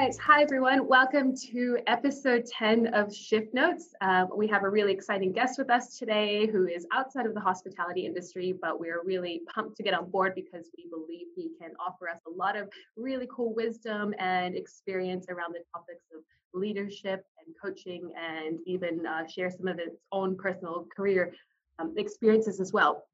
right. Hi, everyone. Welcome to episode 10 of Shift Notes. Uh, we have a really exciting guest with us today who is outside of the hospitality industry, but we're really pumped to get on board because we believe he can offer us a lot of really cool wisdom and experience around the topics of leadership and coaching and even uh, share some of his own personal career um, experiences as well.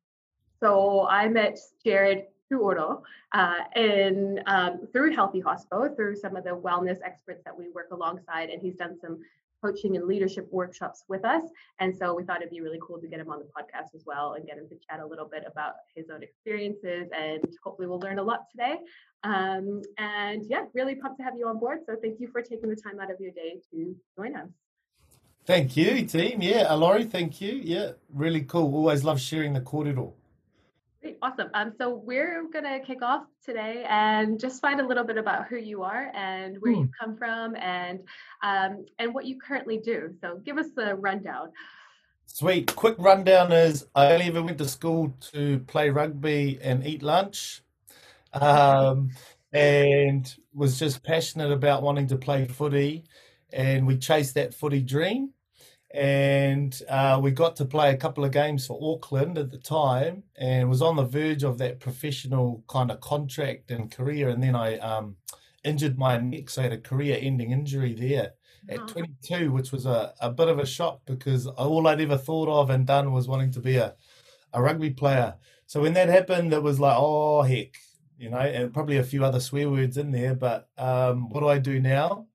So I met Jared through Oro uh, and um, through Healthy Hospo, through some of the wellness experts that we work alongside. And he's done some coaching and leadership workshops with us. And so we thought it'd be really cool to get him on the podcast as well and get him to chat a little bit about his own experiences. And hopefully we'll learn a lot today. Um, and yeah, really pumped to have you on board. So thank you for taking the time out of your day to join us. Thank you, team. Yeah, Laurie, thank you. Yeah, really cool. Always love sharing the corridor. Awesome. Um, so we're gonna kick off today and just find a little bit about who you are and where mm. you come from and um, and what you currently do. So give us the rundown. Sweet. Quick rundown is I only ever went to school to play rugby and eat lunch, um, and was just passionate about wanting to play footy, and we chased that footy dream and uh, we got to play a couple of games for Auckland at the time, and was on the verge of that professional kind of contract and career. And then I um, injured my neck, so I had a career-ending injury there at oh. 22, which was a, a bit of a shock because all I'd ever thought of and done was wanting to be a, a rugby player. So when that happened, it was like, oh heck, you know, and probably a few other swear words in there. But um, what do I do now?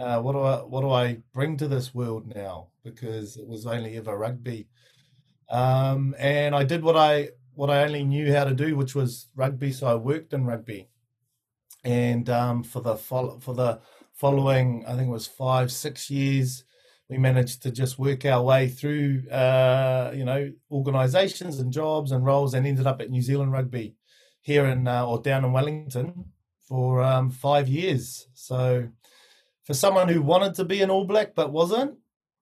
Uh, what do I what do I bring to this world now? Because it was only ever rugby, um, and I did what I what I only knew how to do, which was rugby. So I worked in rugby, and um, for the for the following, I think it was five six years, we managed to just work our way through, uh, you know, organisations and jobs and roles, and ended up at New Zealand Rugby here in uh, or down in Wellington for um, five years. So for someone who wanted to be an All Black but wasn't,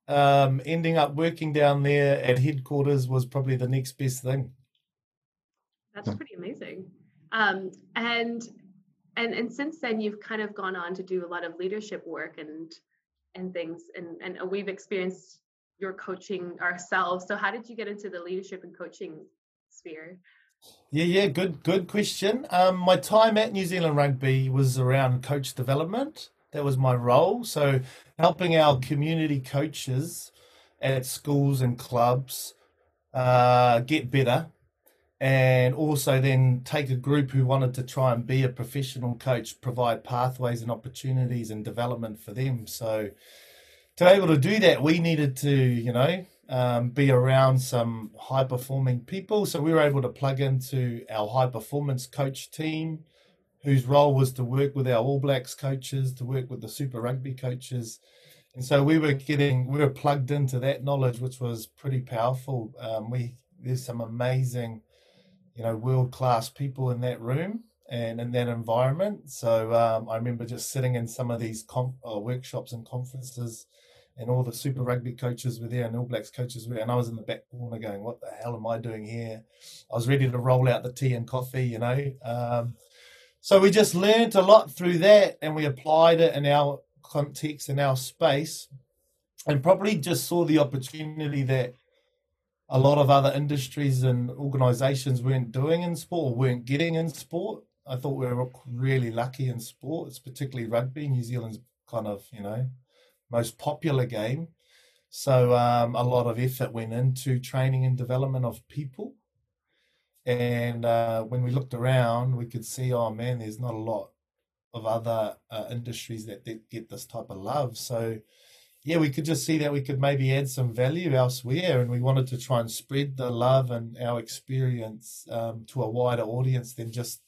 um, ending up working down there at headquarters was probably the next best thing. That's pretty amazing. Um, and and and since then, you've kind of gone on to do a lot of leadership work and and things, and and we've experienced your coaching ourselves. So, how did you get into the leadership and coaching sphere? Yeah, yeah, good, good question. Um, my time at New Zealand Rugby was around coach development. That was my role. So helping our community coaches at schools and clubs uh, get better and also then take a group who wanted to try and be a professional coach, provide pathways and opportunities and development for them. So to be able to do that, we needed to, you know, um, be around some high performing people. So we were able to plug into our high performance coach team whose role was to work with our All Blacks coaches, to work with the Super Rugby coaches. And so we were getting, we were plugged into that knowledge, which was pretty powerful. Um, we there's some amazing, you know, world class people in that room and in that environment. So um, I remember just sitting in some of these uh, workshops and conferences, and all the Super Rugby coaches were there, and All Blacks coaches were, there, and I was in the back corner going, "What the hell am I doing here?" I was ready to roll out the tea and coffee, you know. Um, so we just learned a lot through that and we applied it in our context, in our space, and probably just saw the opportunity that a lot of other industries and organizations weren't doing in sport or weren't getting in sport. I thought we were really lucky in sports, particularly rugby. New Zealand's kind of, you know, most popular game. So um, a lot of effort went into training and development of people. And uh, when we looked around, we could see, oh man, there's not a lot of other uh, industries that, that get this type of love. So, yeah, we could just see that we could maybe add some value elsewhere, and we wanted to try and spread the love and our experience um, to a wider audience than just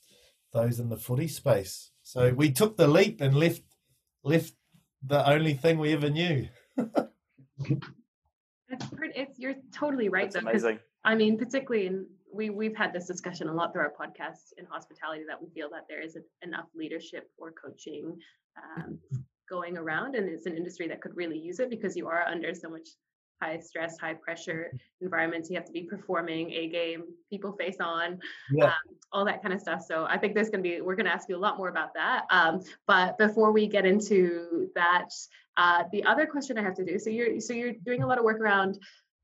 those in the footy space. So we took the leap and left left the only thing we ever knew. It's pretty, it's you're totally right. That's though, amazing. I mean, particularly in we we've had this discussion a lot through our podcast in hospitality that we feel that there isn't enough leadership or coaching um, going around, and it's an industry that could really use it because you are under so much high stress, high pressure environments. You have to be performing a game, people face on, yeah. um, all that kind of stuff. So I think there's going to be, we're going to ask you a lot more about that. Um, but before we get into that, uh, the other question I have to do. So you're so you're doing a lot of work around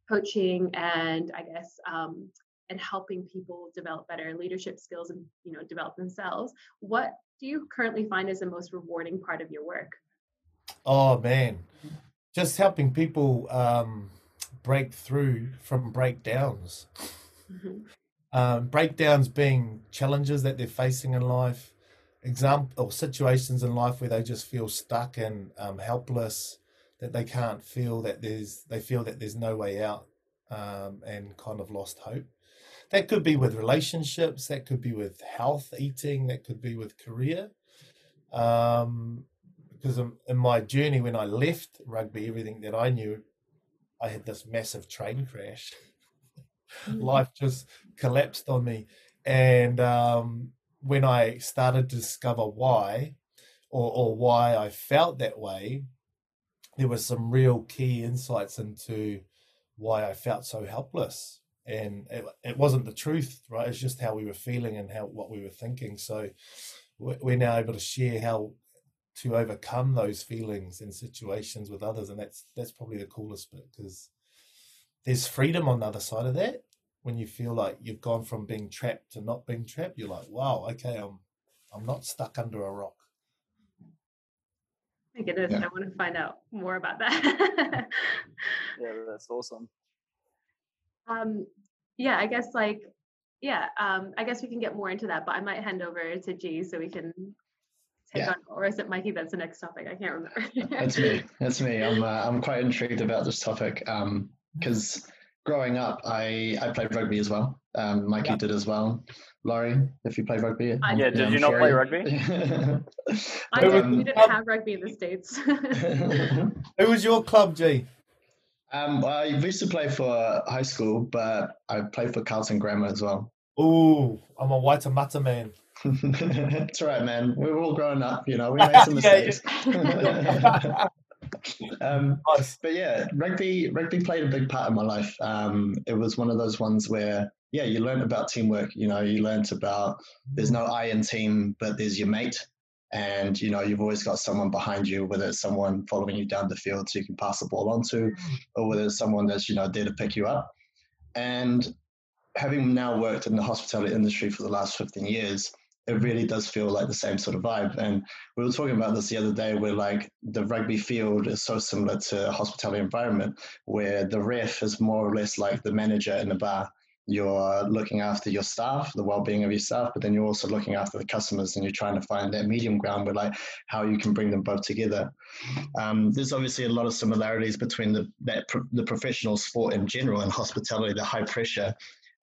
coaching and I guess um, and helping people develop better leadership skills and you know develop themselves. What do you currently find is the most rewarding part of your work? Oh man, just helping people um, break through from breakdowns. Mm-hmm. Um, breakdowns being challenges that they're facing in life, example or situations in life where they just feel stuck and um, helpless, that they can't feel that there's they feel that there's no way out, um, and kind of lost hope. That could be with relationships, that could be with health, eating, that could be with career. Um, because in my journey when I left rugby, everything that I knew, I had this massive train crash. Mm. Life just collapsed on me, and um, when I started to discover why, or, or why I felt that way, there were some real key insights into why I felt so helpless. And it, it wasn't the truth, right? It's just how we were feeling and how what we were thinking. So we're now able to share how to overcome those feelings and situations with others and that's that's probably the coolest bit because there's freedom on the other side of that when you feel like you've gone from being trapped to not being trapped you're like wow okay i'm i'm not stuck under a rock my goodness yeah. i want to find out more about that yeah that's awesome um yeah i guess like yeah um i guess we can get more into that but i might hand over to g so we can take yeah. on, or is it Mikey? That's the next topic. I can't remember. that's me. That's me. I'm uh, I'm quite intrigued about this topic because um, growing up, I I played rugby as well. Um, Mikey yeah. did as well. Laurie, if you played rugby, I, yeah. Did you not play rugby? I did. Um, we didn't have rugby in the states. Who was your club, G? Um, I used to play for high school, but I played for Carlton Grammar as well. Oh, I'm a Waitemata man. That's right, man. We are all growing up, you know. We made some mistakes. um, but yeah, rugby rugby played a big part in my life. Um, it was one of those ones where yeah, you learn about teamwork. You know, you learned about there's no I in team, but there's your mate, and you know you've always got someone behind you, whether it's someone following you down the field so you can pass the ball on to, mm. or whether it's someone that's you know there to pick you up. And having now worked in the hospitality industry for the last 15 years, it really does feel like the same sort of vibe. And we were talking about this the other day where like the rugby field is so similar to a hospitality environment where the ref is more or less like the manager in the bar. You're looking after your staff, the well-being of your staff, but then you're also looking after the customers, and you're trying to find that medium ground where, like, how you can bring them both together. Um, there's obviously a lot of similarities between the that the professional sport in general and hospitality, the high pressure,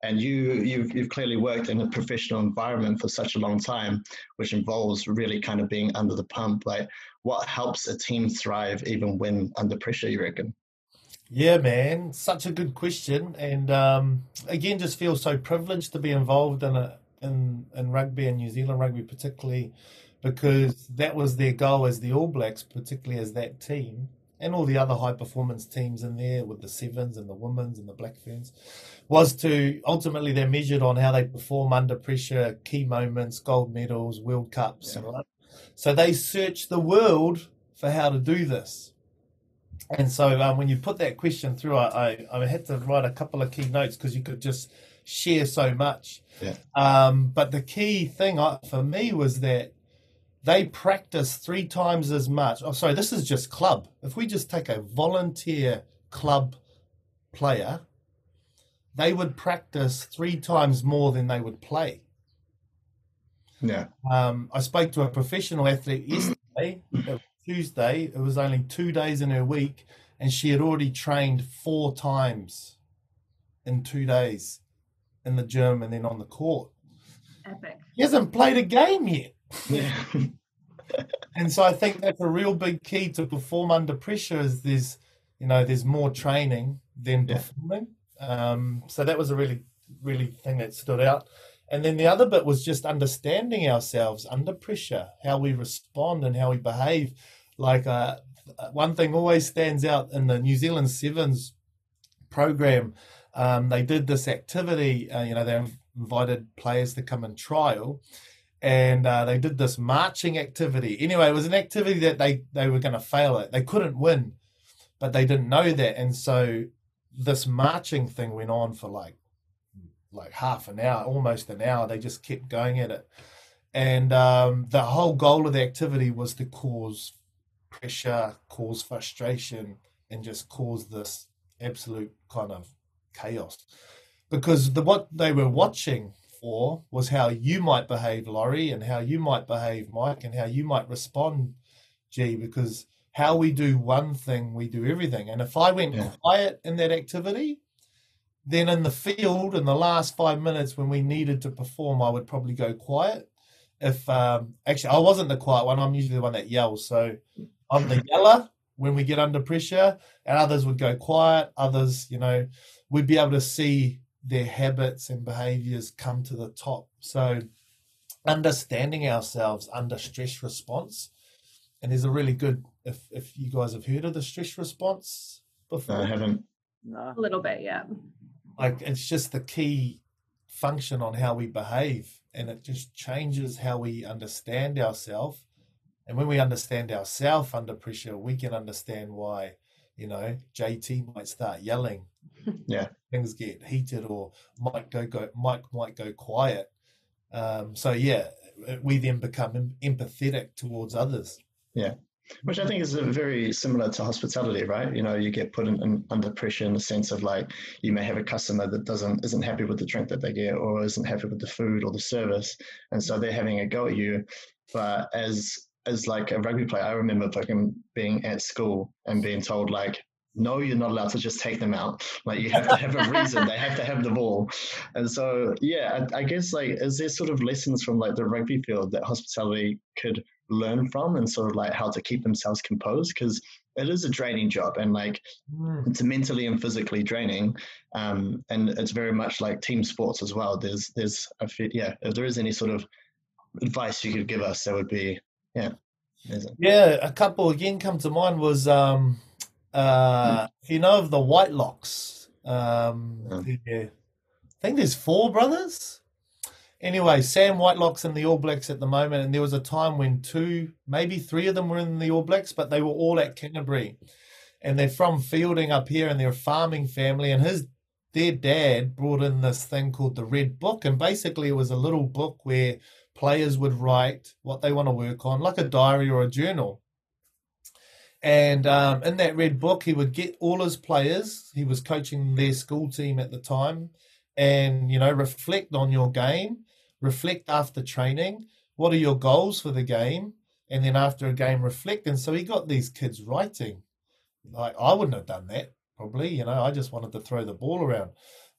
and you you've, you've clearly worked in a professional environment for such a long time which involves really kind of being under the pump. Like what helps a team thrive even when under pressure you reckon yeah man such a good question and um, again just feel so privileged to be involved in a in in rugby and new zealand rugby particularly because that was their goal as the all blacks particularly as that team and all the other high performance teams in there with the sevens and the women's and the black ferns was to ultimately they're measured on how they perform under pressure, key moments, gold medals, World Cups. Yeah. Right? So they search the world for how to do this. And so um, when you put that question through, I, I, I had to write a couple of key notes because you could just share so much. Yeah. Um, but the key thing for me was that they practice three times as much. Oh, sorry, this is just club. If we just take a volunteer club player they would practice three times more than they would play. Yeah. Um, I spoke to a professional athlete yesterday, Tuesday. It was only two days in her week, and she had already trained four times in two days in the gym and then on the court. Epic. He hasn't played a game yet. Yeah. and so I think that's a real big key to perform under pressure is there's you know there's more training than yeah. performing. Um, so that was a really, really thing that stood out. And then the other bit was just understanding ourselves under pressure, how we respond and how we behave. Like uh, one thing always stands out in the New Zealand Sevens program, um, they did this activity. Uh, you know, they invited players to come and trial, and uh, they did this marching activity. Anyway, it was an activity that they they were going to fail at. They couldn't win, but they didn't know that, and so this marching thing went on for like like half an hour, almost an hour. They just kept going at it, and um, the whole goal of the activity was to cause pressure, cause frustration, and just cause this absolute kind of chaos. Because the what they were watching for was how you might behave, Laurie, and how you might behave, Mike, and how you might respond, G. Because how we do one thing, we do everything. And if I went yeah. quiet in that activity, then in the field, in the last five minutes when we needed to perform, I would probably go quiet. If um, actually I wasn't the quiet one, I'm usually the one that yells. So I'm the yeller when we get under pressure, and others would go quiet. Others, you know, we'd be able to see their habits and behaviors come to the top. So understanding ourselves under stress response, and there's a really good if if you guys have heard of the stress response before. I haven't. No. A little bit, yeah. Like it's just the key function on how we behave, and it just changes how we understand ourselves. And when we understand ourselves under pressure, we can understand why, you know, JT might start yelling. Yeah. Things get heated or might go go Mike might go quiet. Um, so yeah, we then become empathetic towards others. Yeah which I think is very similar to hospitality, right? You know, you get put in, in, under pressure in the sense of like you may have a customer that doesn't isn't happy with the drink that they get or isn't happy with the food or the service, and so they're having a go at you. But as as like a rugby player, I remember fucking being at school and being told like, no, you're not allowed to just take them out. Like you have to have a reason. they have to have the ball. And so, yeah, I, I, guess like, is there sort of lessons from like the rugby field that hospitality could learn from and sort of like how to keep themselves composed because it is a draining job and like mm. it's mentally and physically draining um, and it's very much like team sports as well there's there's a fit yeah if there is any sort of advice you could give us that would be yeah yeah a couple again come to mind was um uh mm. you know of the Whitelocks um yeah. i think there's four brothers Anyway, Sam Whitelock's in the All Blacks at the moment, and there was a time when two, maybe three of them were in the All Blacks, but they were all at Canterbury, and they're from Feilding up here, and they're a farming family, and his their dad brought in this thing called the Red Book, and basically it was a little book where players would write what they want to work on, like a diary or a journal. And um, in that red book, he would get all his players. He was coaching their school team at the time, and you know reflect on your game reflect after training. What are your goals for the game? And then after a game, reflect. And so he got these kids writing. Like I wouldn't have done that probably. You know, I just wanted to throw the ball around.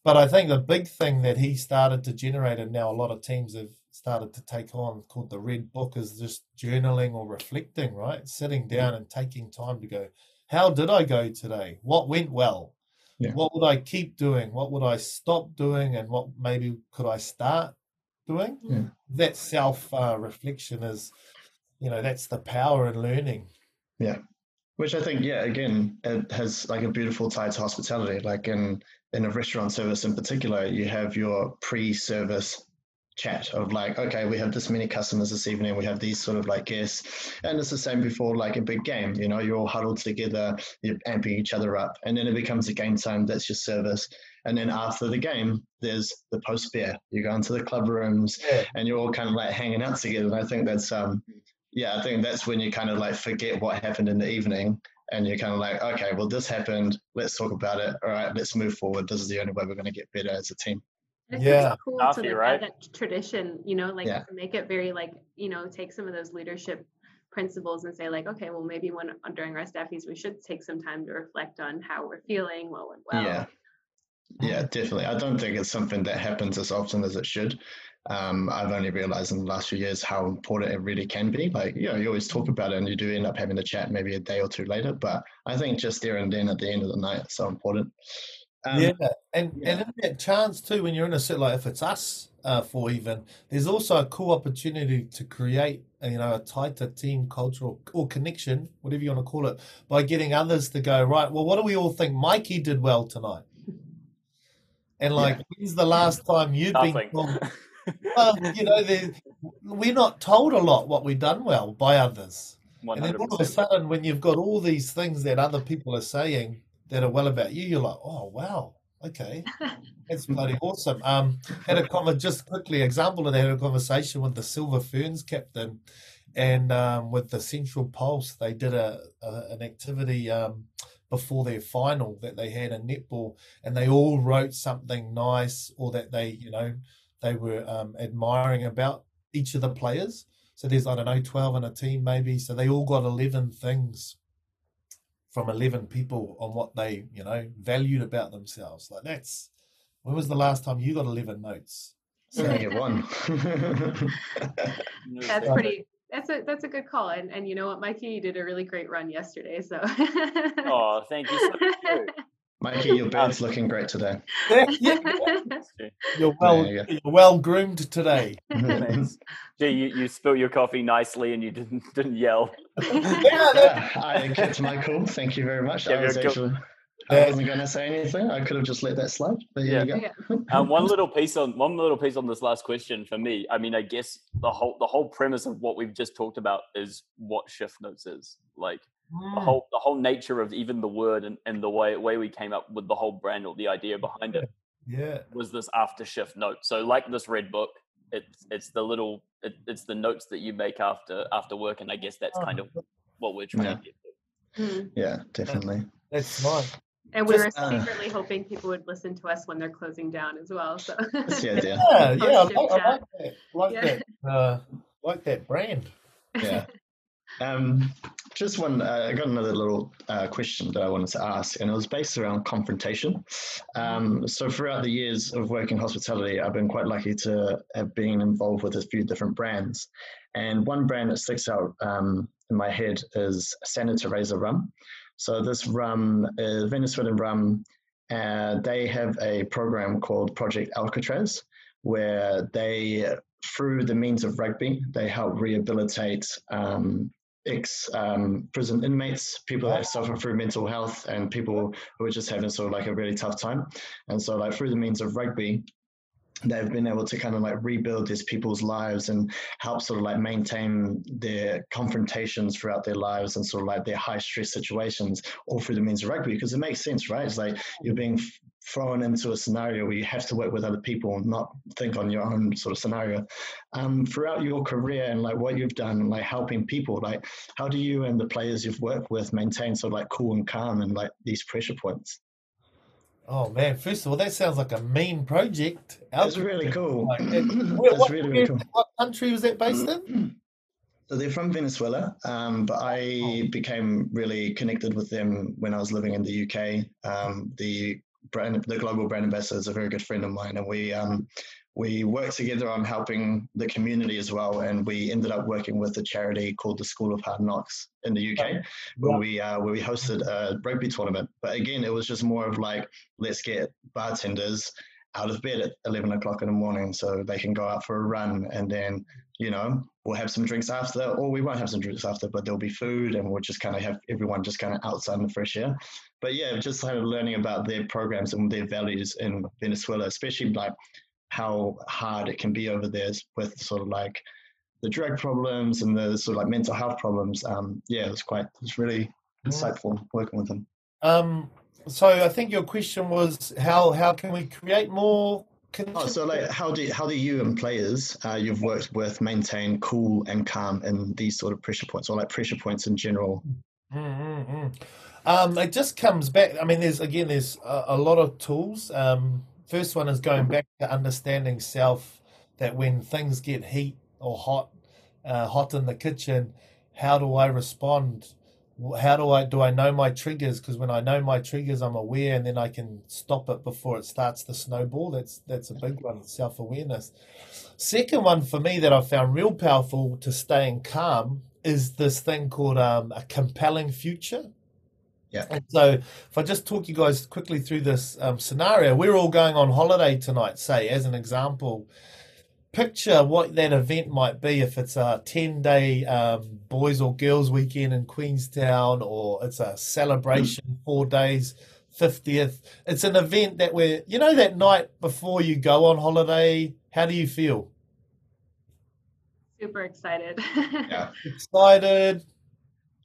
But I think the big thing that he started to generate, and now a lot of teams have started to take on, called the Red Book, is just journaling or reflecting, right? Sitting down and taking time to go, how did I go today? What went well? Yeah. What would I keep doing? What would I stop doing? And what maybe could I start doing. Yeah. That self uh, reflection is, you know, that's the power in learning. Yeah. Which I think, yeah, again, it has like a beautiful tie to hospitality. Like in in a restaurant service in particular, you have your pre-service chat of like, okay, we have this many customers this evening, we have these sort of like guests. And it's the same before like a big game, you know, you're all huddled together, you're amping each other up. And then it becomes a game time, that's your service. And then after the game, there's the post beer. You go into the club rooms yeah. and you're all kind of like hanging out together. And I think that's um yeah, I think that's when you kind of like forget what happened in the evening and you're kind of like, okay, well this happened, let's talk about it. All right, let's move forward. This is the only way we're gonna get better as a team. yeah, it's cool Coffee, to like right? that tradition, you know, like yeah. make it very like, you know, take some of those leadership principles and say like, okay, well maybe when during our staffies we should take some time to reflect on how we're feeling, what went well. Yeah. Yeah, definitely. I don't think it's something that happens as often as it should. Um, I've only realized in the last few years how important it really can be. Like, you know, you always talk about it and you do end up having a chat maybe a day or two later, but I think just there and then at the end of the night, it's so important. Um, yeah, and yeah. and in that chance too, when you're in a set like if it's us uh, for even, there's also a cool opportunity to create you know a tighter team cultural or connection, whatever you want to call it, by getting others to go right. Well, what do we all think Mikey did well tonight? And like, yeah. when's the last time you've Nothing. been told? well, you know, we're not told a lot what we've done well by others. 100%. And then all of a sudden, when you've got all these things that other people are saying that are well about you, you're like, oh wow, okay, that's bloody awesome. Um, had a conver- just quickly example of that. Had a conversation with the Silver Ferns captain, and um, with the Central Pulse, they did a, a an activity. Um, before their final that they had in netball, and they all wrote something nice or that they, you know, they were um, admiring about each of the players. So there's I don't know twelve in a team maybe. So they all got eleven things from eleven people on what they you know valued about themselves. Like that's when was the last time you got eleven notes? So, yeah, one. that's pretty that's a that's a good call. And and you know what, Mikey, you did a really great run yesterday. So Oh, thank you so much. Mikey, your beard's looking great today. You're well, you you're well groomed today. Thanks. Gee, you, you spilled your coffee nicely and you didn't didn't yell. yeah, I kept my cool. Thank you very much. I was actually, I wasn't going to say anything. I could have just let that slide. But yeah. yeah. um, one little piece on one little piece on this last question for me. I mean, I guess the whole the whole premise of what we've just talked about is what shift notes is like. Mm. The whole the whole nature of even the word and, and the way way we came up with the whole brand or the idea behind it. Yeah. Was this after shift note? So like this red book, it's it's the little it, it's the notes that you make after after work, and I guess that's kind of oh. what we're trying yeah. to get to. Mm. Yeah, definitely. That's nice. And we Just, were uh, secretly uh, hoping people would listen to us when they're closing down as well. So that's the idea. Yeah, yeah, I like, I like that. Like yeah. that. Uh, like that brand. Yeah. Um, just one, uh, I got another little uh, question that I wanted to ask, and it was based around confrontation. Um, so, throughout the years of working hospitality, I've been quite lucky to have been involved with a few different brands. And one brand that sticks out um, in my head is Santa Teresa Rum. So, this rum, uh, Venezuelan rum, uh, they have a program called Project Alcatraz, where they through the means of rugby, they help rehabilitate um, ex um, prison inmates, people that suffer through mental health, and people who are just having sort of like a really tough time. And so, like through the means of rugby, they've been able to kind of like rebuild these people's lives and help sort of like maintain their confrontations throughout their lives and sort of like their high stress situations all through the means of rugby because it makes sense right it's like you're being thrown into a scenario where you have to work with other people and not think on your own sort of scenario. Um, throughout your career and like what you've done, like helping people, like how do you and the players you've worked with maintain sort of like cool and calm and like these pressure points? Oh man! First of all, that sounds like a mean project. That's really cool. Like, That's what, really, really cool. What country was that based in? So they're from Venezuela, um, but I oh. became really connected with them when I was living in the UK. Um, the brand, the global brand ambassador is a very good friend of mine, and we um, we worked together on helping the community as well. And we ended up working with a charity called the School of Hard Knocks in the UK, where we uh, where we hosted a rugby tournament. But again, it was just more of like let's get bartenders out of bed at 11 o'clock in the morning so they can go out for a run and then you know we'll have some drinks after or we won't have some drinks after but there'll be food and we'll just kind of have everyone just kind of outside in the fresh air but yeah just kind of learning about their programs and their values in venezuela especially like how hard it can be over there with sort of like the drug problems and the sort of like mental health problems um yeah it was quite it was really insightful working with them um so I think your question was how how can we create more? Oh, so like how do how do you and players uh, you've worked with maintain cool and calm in these sort of pressure points or like pressure points in general? Mm-hmm. Um, it just comes back. I mean, there's again there's a, a lot of tools. Um, first one is going back to understanding self. That when things get heat or hot, uh, hot in the kitchen, how do I respond? How do I do I know my triggers? Because when I know my triggers, I'm aware, and then I can stop it before it starts to snowball. That's that's a big one, self awareness. Second one for me that I found real powerful to staying calm is this thing called um, a compelling future. Yeah. And so, if I just talk you guys quickly through this um, scenario, we're all going on holiday tonight. Say, as an example, picture what that event might be if it's a 10 day um, boys or girls weekend in Queenstown or it's a celebration, four days, 50th. It's an event that we're, you know, that night before you go on holiday, how do you feel? Super excited. Yeah. Excited,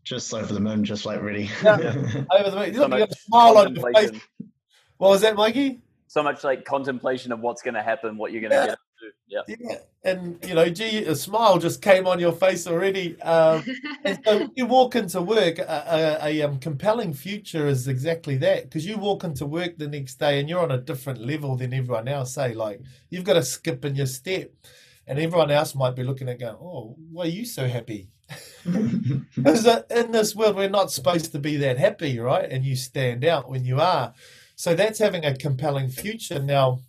Just over the moon, just like really. Yeah. over the moon. So Look, you got a smile on your face. What was that, Mikey? So much like contemplation of what's going to happen, what you're going to Yeah. get up to. Yeah. Yeah. And, you know, gee, a smile just came on your face already. Um, And so when you walk into work, a, a, a um, compelling future is exactly that. Because you walk into work the next day and you're on a different level than everyone else. Say, like you've got a skip in your step, and everyone else might be looking at going, "Oh, why are you so happy?" Because in this world, we're not supposed to be that happy, right? And you stand out when you are. So that's having a compelling future. Now,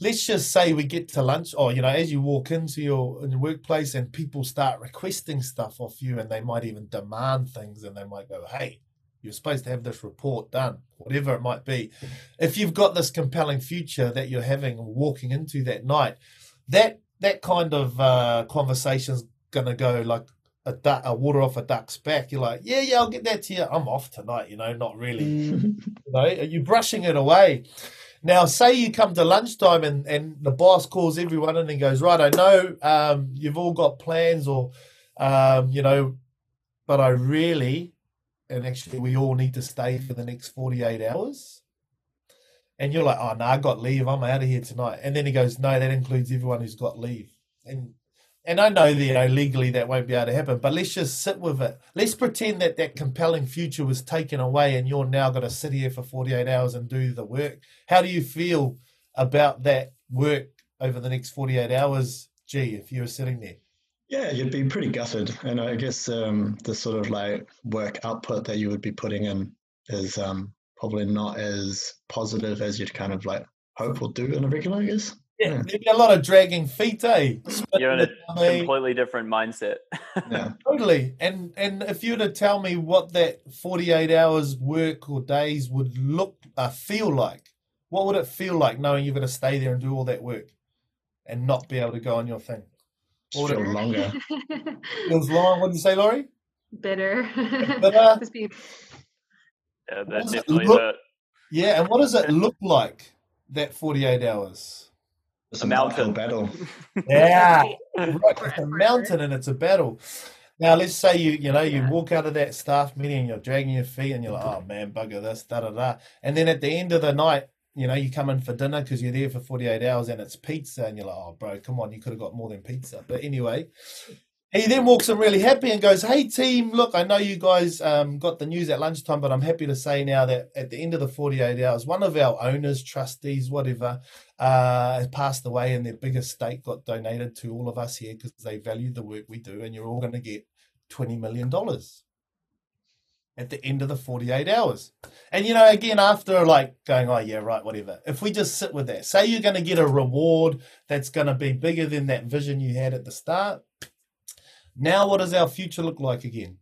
let's just say we get to lunch, or you know, as you walk into your, in your workplace, and people start requesting stuff off you, and they might even demand things, and they might go, "Hey, you're supposed to have this report done," whatever it might be. If you've got this compelling future that you're having walking into that night, that that kind of uh, conversation's gonna go like a, duck, a water off a duck's back. You're like, yeah, yeah, I'll get that to you. I'm off tonight, you know, not really. You know, are you brushing it away? Now, say you come to lunchtime and, and the boss calls everyone in and goes, right, I know um, you've all got plans or, um, you know, but I really, and actually we all need to stay for the next 48 hours. And you're like, oh, no, I got leave. I'm out of here tonight. And then he goes, no, that includes everyone who's got leave. And and I know that you know legally that won't be able to happen, but let's just sit with it. Let's pretend that that compelling future was taken away, and you're now going to sit here for 48 hours and do the work. How do you feel about that work over the next 48 hours? Gee, if you were sitting there, Yeah, you'd be pretty gutted. And I guess um, the sort of like work output that you would be putting in is um, probably not as positive as you'd kind of like hope or do in a regular, I guess. Yeah, Yeah. there'd be a lot of dragging feet, eh? You're in a I mean, completely different mindset. Yeah. Totally. And and if you were to tell me what that 48 hours work or days would look uh, feel like, what would it feel like knowing you're going to stay there and do all that work and not be able to go on your thing? Just What would feel it longer. feels long? What did you say, Laurie? Bitter. Bitter. Just be Yeah, that definitely look- hurt. Yeah. And what does it look like that 48 hours? It's A an mountain. battle. Yeah. Right, it's a mountain and it's a battle. Now let's say you you know you walk out of that staff meeting and you're dragging your feet and you're like, oh man, bugger this, da da da. And then at the end of the night, you know, you come in for dinner because you're there for 48 hours and it's pizza and you're like, oh bro, come on, you could have got more than pizza. But anyway, he then walks in really happy and goes, hey team, look, I know you guys um, got the news at lunchtime, but I'm happy to say now that at the end of the 48 hours, one of our owners, trustees, whatever, uh, has passed away and their biggest stake got donated to all of us here because they value the work we do and you're all going to get $20 million at the end of the 48 hours. And, you know, again, after like going, oh, yeah, right, whatever, if we just sit with that, say you're going to get a reward that's going to be bigger than that vision you had at the start. Now, what does our future look like again?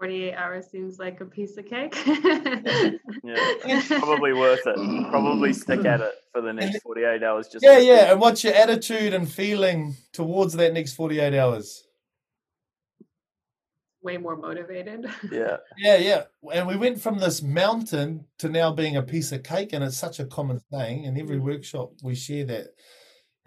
48 hours seems like a piece of cake. Yeah, probably worth it. Probably stick at it for the next 48 hours. Just Yeah, yeah. And what's your attitude and feeling towards that next 48 hours? Way more motivated. yeah. Yeah, yeah. And we went from this mountain to now being a piece of cake, and it's such a common thing. In every mm. workshop, we share that.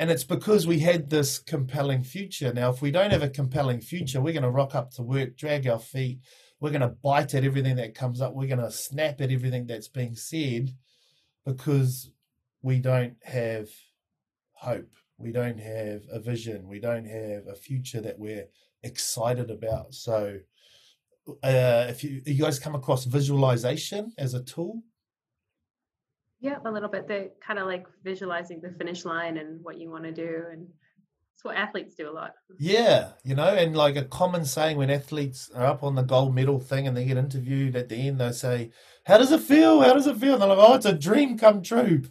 And it's because we had this compelling future. Now, if we don't have a compelling future, we're going to rock up to work, drag our feet, we're going to bite at everything that comes up, we're going to snap at everything that's being said because we don't have hope. We don't have a vision. We don't have a future that we're excited about. So, uh, if you, you guys come across visualization as a tool, yeah, a little bit. They kind of like visualizing the finish line and what you want to do. And it's what athletes do a lot. yeah, you know, and like a common saying when athletes are up on the gold medal thing and they get interviewed at the end, they say, "How does it feel? How does it feel?" And they're like, "Oh, it's a dream come true."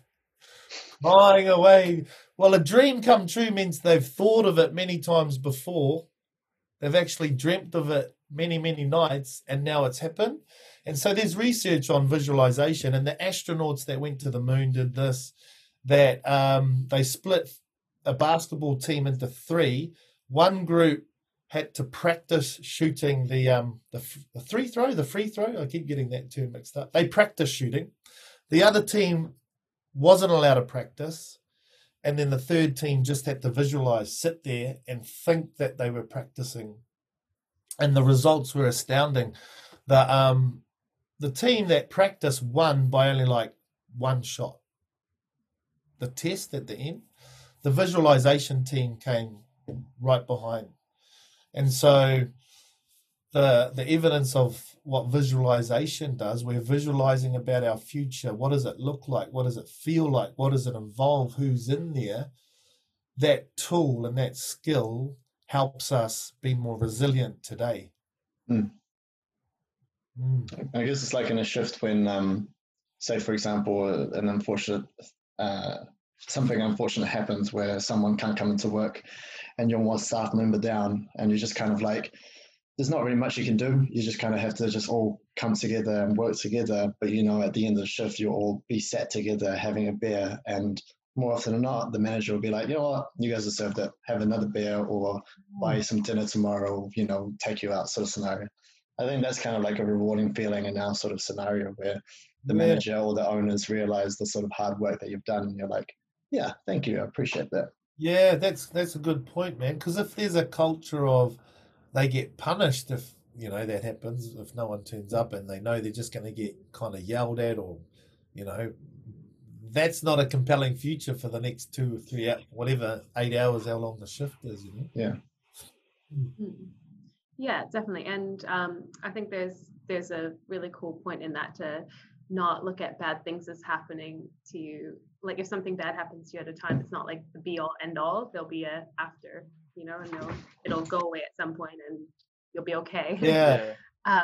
Flying away. Well, a dream come true means they've thought of it many times before. They've actually dreamt of it many, many nights, and now it's happened. And so there's research on visualization, and the astronauts that went to the moon did this. That um, they split a basketball team into three. One group had to practice shooting the um the, the three throw, the free throw. I keep getting that term mixed up. They practice shooting. The other team wasn't allowed to practice, and then the third team just had to visualize, sit there, and think that they were practicing. And the results were astounding. The um the team that practiced won by only like one shot. The test at the end, the visualization team came right behind and so the the evidence of what visualization does, we're visualizing about our future. What does it look like? What does it feel like? What does it involve? Who's in there? That tool and that skill helps us be more resilient today. Mm. Mm. I guess it's like in a shift when, um, say, for example, an unfortunate uh, something unfortunate happens where someone can't come into work and you're one staff member down and you're just kind of like there's not really much you can do. You just kind of have to just all come together and work together. But you know at the end of the shift you'll all be sat together having a beer and more often than not the manager will be like you know what? You guys deserve it. Have another beer or buy you some dinner tomorrow you know take you out sort of scenario i think that's kind of like a rewarding feeling in our sort of scenario where the yeah. manager or the owners realize the sort of hard work that you've done and you're like yeah thank you i appreciate that yeah, that's that's a good point, man. Because if there's a culture of they get punished if you know that happens, if no one turns up and they know they're just going to get kind of yelled at, or you know, that's not a compelling future for the next two or three, whatever eight hours, how long the shift is. You know. Yeah. Mm-hmm. Yeah, definitely, and um, I think there's there's a really cool point in that to not look at bad things as happening to you like if something bad happens to you at a time, it's not like the be all end all. There'll be a after, you know, and it'll it'll go away at some point, and you'll be okay. Yeah. uh,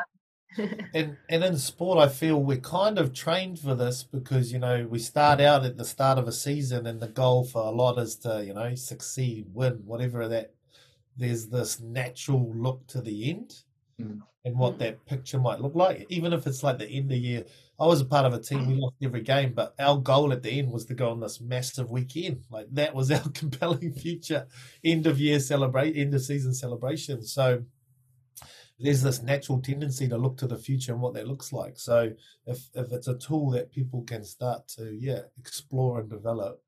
and and in sport, I feel we're kind of trained for this because you know we start out at the start of a season, and the goal for a lot is to you know succeed, win, whatever that. There's this natural look to the end, mm. and what that picture might look like, even if it's like the end of the year I was a part of a team. We lost every game, but our goal at the end was to go on this massive weekend. Like that was our compelling future end of year celebrate, end of season celebration. So there's this natural tendency to look to the future and what that looks like. So if if it's a tool that people can start to yeah explore and develop,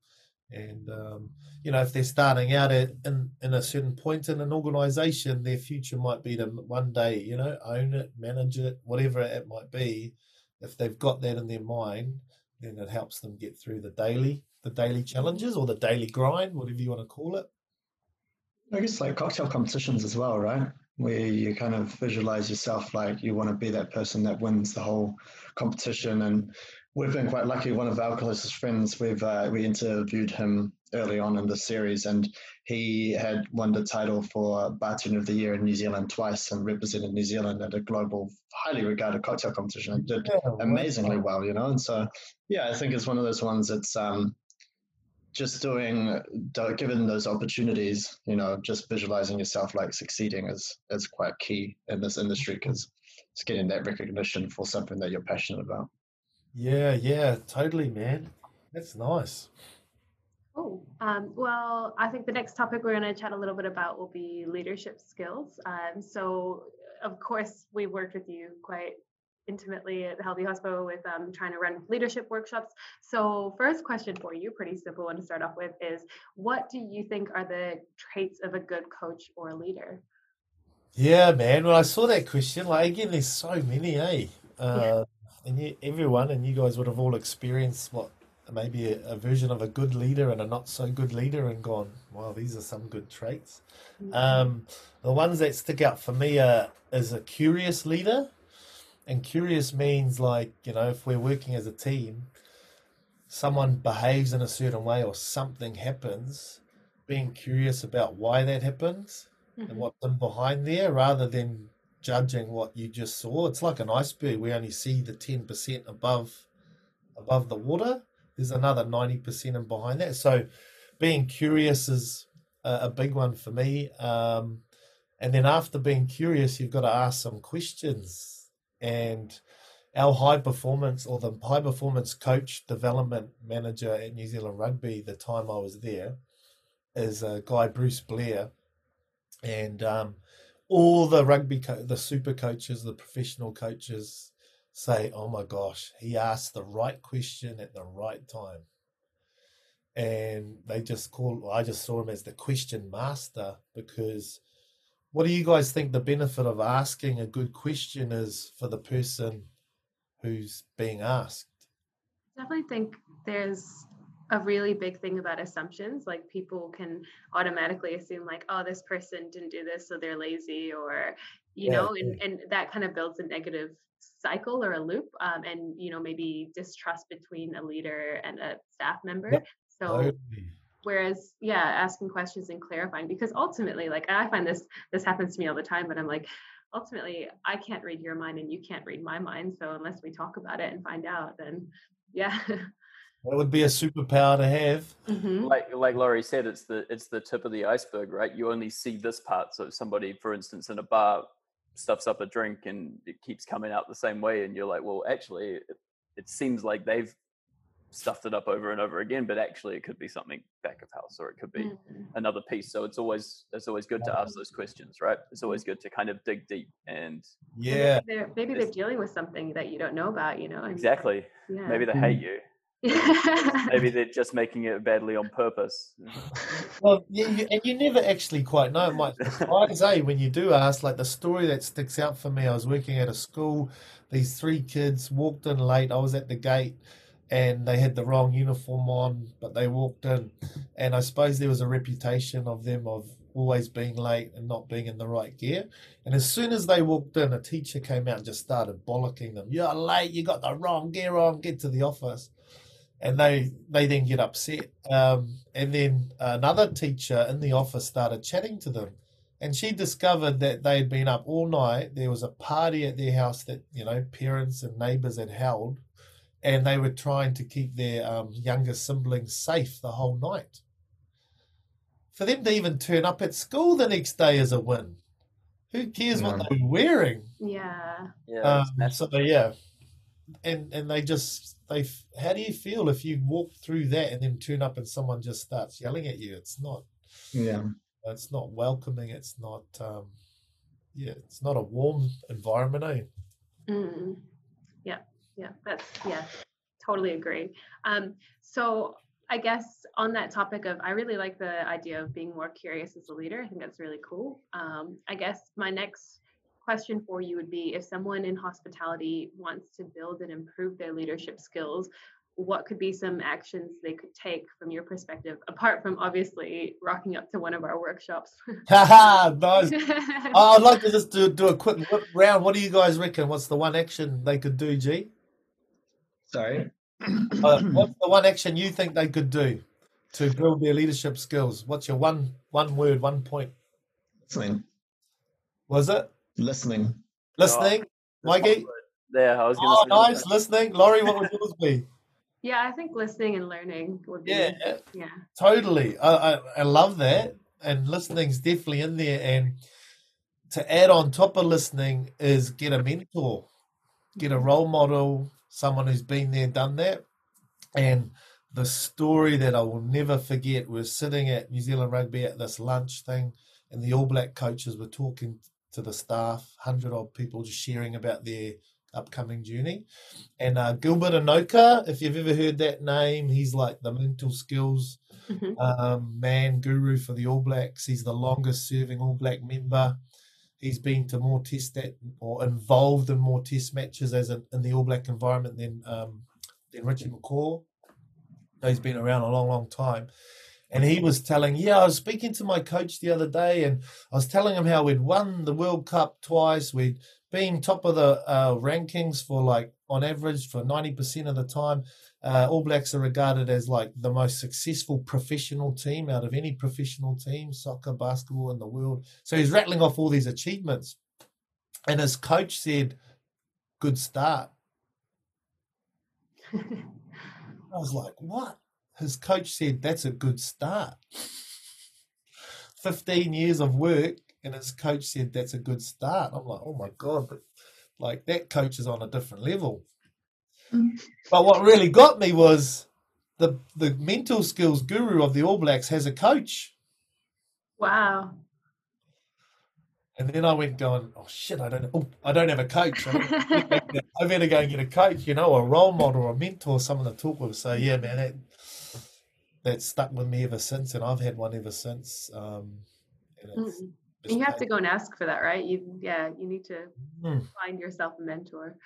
and um, you know if they're starting out at in, in a certain point in an organization, their future might be to one day you know own it, manage it, whatever it might be if they've got that in their mind, then it helps them get through the daily the daily challenges or the daily grind, whatever you want to call it. I guess like cocktail competitions as well, right? Where you kind of visualize yourself like you want to be that person that wins the whole competition. And we've been quite lucky. One of our closest friends, we've uh, we interviewed him early on in the series, and he had won the title for Bartender of the Year in New Zealand twice and represented New Zealand at a global, highly regarded cocktail competition and did yeah, amazingly well, you know. And so, yeah, I think it's one of those ones that's um, just doing, given those opportunities, you know, just visualizing yourself like succeeding is is quite key in this industry because it's getting that recognition for something that you're passionate about. Yeah, yeah, totally, man. That's nice. Oh, um, well, I think the next topic we're going to chat a little bit about will be leadership skills. Um, so, of course, we've worked with you quite intimately at the Healthy Hospo with um, trying to run leadership workshops. So, first question for you, pretty simple one to start off with, is what do you think are the traits of a good coach or leader? Yeah, man. When I saw that question, like again, there's so many, eh? Uh, yeah. And you, everyone, and you guys would have all experienced what maybe a, a, version of a good leader and a not so good leader and gone, well, these are some good traits. Mm-hmm. Um, the ones that stick out for me are is a curious leader. And curious means like, you know, if we're working as a team, someone behaves in a certain way or something happens, being curious about why that happens mm-hmm. and what's in behind there rather than judging what you just saw. It's like an iceberg. We only see the 10% above above the water there's another 90% and behind that. So being curious is a, a big one for me. Um, and then after being curious, you've got to ask some questions. And our high performance or the high performance coach development manager at New Zealand Rugby, the time I was there, is a guy, Bruce Blair. And um, all the rugby, co- the super coaches, the professional coaches say, "Oh my gosh, he asked the right question at the right time," and they just call. I just saw him as the question master because. What do you guys think the benefit of asking a good question is for the person who's being asked? definitely think there's a really big thing about assumptions like people can automatically assume like oh this person didn't do this so they're lazy or you Yeah, know and, and that kind of builds a negative cycle or a loop um, and you know maybe distrust between a leader and a staff member. Yep, so whereas yeah asking questions and clarifying because ultimately like i find this this happens to me all the time but i'm like ultimately i can't read your mind and you can't read my mind so unless we talk about it and find out then yeah That would be a superpower to have. Mhm. like like Laurie said, it's the it's the tip of the iceberg, right? You only see this part. So if somebody, for instance, in a bar stuffs up a drink and it keeps coming out the same way, and you're like, well, actually, it, it seems like they've stuffed it up over and over again, but actually, it could be something back of house, or it could be Mhm. another piece. So it's always it's always good to ask those questions, right? It's always good to kind of dig deep and And Yeah. maybe they're, maybe they're dealing with something that you don't know about you know and exactly. yeah Maybe they hate you. Maybe they're just making it badly on purpose. Well, yeah, you, and you never actually quite know. It might surprise, eh, when you do ask. Like the story that sticks out for me, I was working at a school. These three kids walked in late. I was at the gate and they had the wrong uniform on, but they walked in. And I suppose there was a reputation of them of always being late and not being in the right gear. And as soon as they walked in, a teacher came out and just started bollocking them. You're late. You got the wrong gear on. Get to the office and they they then get upset. Um, and then another teacher in the office started chatting to them, and she discovered that they had been up all night. There was a party at their house that you know parents and neighbors had held, and they were trying to keep their um, younger siblings safe the whole night. For them to even turn up at school the next day is a win. Who cares what they're wearing? yeah Yeah, Um, massive. so yeah, and and they just they. f- How do you feel if you walk through that and then turn up and someone just starts yelling at you? It's not. Yeah. It's not welcoming. It's not. Um, yeah, it's not a warm environment, eh? Mm. Yeah, yeah, that's yeah, totally agree. Um, so I guess on that topic of, I really like the idea of being more curious as a leader. I think that's really cool. Um, I guess my next question for you would be if someone in hospitality wants to build and improve their leadership skills, what could be some actions they could take from your perspective, apart from obviously rocking up to one of our workshops? Haha, nice. Oh, I'd like to just do do a quick whip round. What do you guys reckon? What's the one action they could do, G? Sorry. Uh, what's the one action you think they could do to build their leadership skills? What's your one one word, one point? Listening. Was it Listening. listening, Mikey? Yeah, I was going to Oh, say. nice listening, Laurie. What would yours be? yeah, I think listening and learning would be, Yeah, yeah. totally. I, I I love that, and listening's definitely in there. And to add on top of listening is get a mentor, get a mm-hmm. role model, someone who's been there, done that. And the story that I will never forget was sitting at New Zealand Rugby at this lunch thing, and the All Black coaches were talking to the staff, hundred odd people, just sharing about their upcoming journey. And uh, Gilbert Enoka, if you've ever heard that name, he's like the mental skills Mhm. um, man guru for the All Blacks. He's the longest serving All Black member. He's been to more test that or involved in more test matches as a, in the All Black environment than um, than Richie McCaw. He's been around a long, long time. And he was telling, yeah, I was speaking to my coach the other day, and I was telling him how we'd won the World Cup twice. We'd been top of the uh, rankings for like on average for ninety percent of the time. Uh, All Blacks are regarded as like the most successful professional team out of any professional team, soccer, basketball in the world. So he's rattling off all these achievements, and his coach said, "Good start." I was like, what? His coach said, that's a good start. 15 years of work, and his coach said, that's a good start. I'm like, oh my God, but like that coach is on a different level. but what really got me was the, the mental skills guru of the All Blacks has a coach. Wow. And then I went going, oh shit, I don't, oh, I don't have a coach. I better go and get a coach, you know, a role model, or a mentor, someone to talk with. So yeah, man, that that stuck with me ever since, and I've had one ever since. Um, and you have to go and ask for that, right? You, yeah, you need to mm. find yourself a mentor.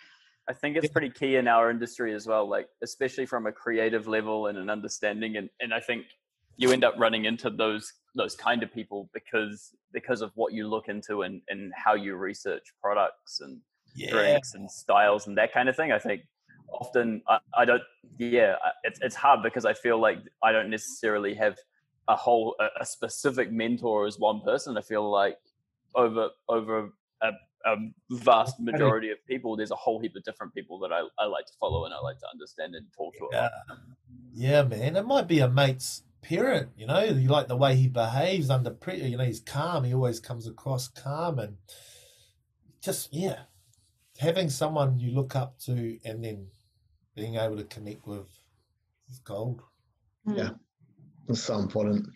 I think it's pretty key in our industry as well, like especially from a creative level and an understanding. And, and I think you end up running into those those kind of people because because of what you look into and, and how you research products and yeah. drinks and styles and that kind of thing. I think often I, I don't yeah it's it's hard because I feel like I don't necessarily have a whole a, a specific mentor as one person. I feel like over over a, a vast majority of people, there's a whole heap of different people that I, I like to follow and I like to understand and talk to. Yeah, yeah, man. It might be a mate's parent, you know, you like the way he behaves under pressure, you know, he's calm, he always comes across calm and just yeah. Having someone you look up to and then being able to connect with is gold. Yeah. That's so important.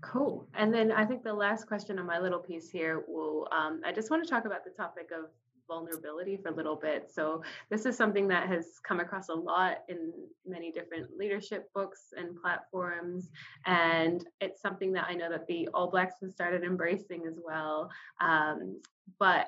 Cool. And then I think the last question on my little piece here will um, I just want to talk about the topic of vulnerability for a little bit. So, this is something that has come across a lot in many different leadership books and platforms. And it's something that I know that the All Blacks have started embracing as well. Um, but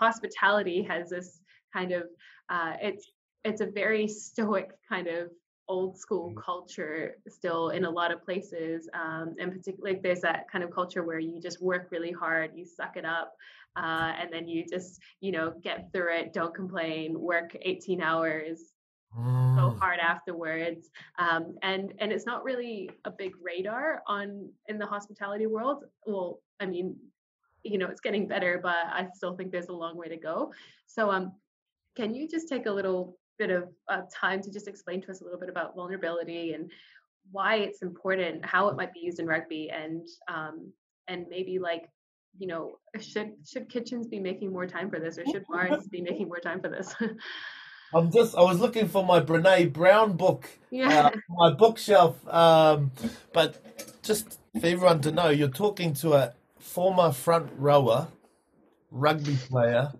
hospitality has this kind of, uh, it's it's a very stoic kind of old school mm. culture still in a lot of places um, and particularly like there's that kind of culture where you just work really hard you suck it up uh, and then you just you know get through it don't complain work 18 hours mm. go hard afterwards um, and and it's not really a big radar on in the hospitality world well i mean you know it's getting better but i still think there's a long way to go so um can you just take a little bit of uh, time to just explain to us a little bit about vulnerability and why it's important, how it might be used in rugby, and um, and maybe like you know should should kitchens be making more time for this, or should bars be making more time for this? I'm just I was looking for my Brene Brown book, yeah, uh, my bookshelf. Um, but just for everyone to know, you're talking to a former front rower, rugby player,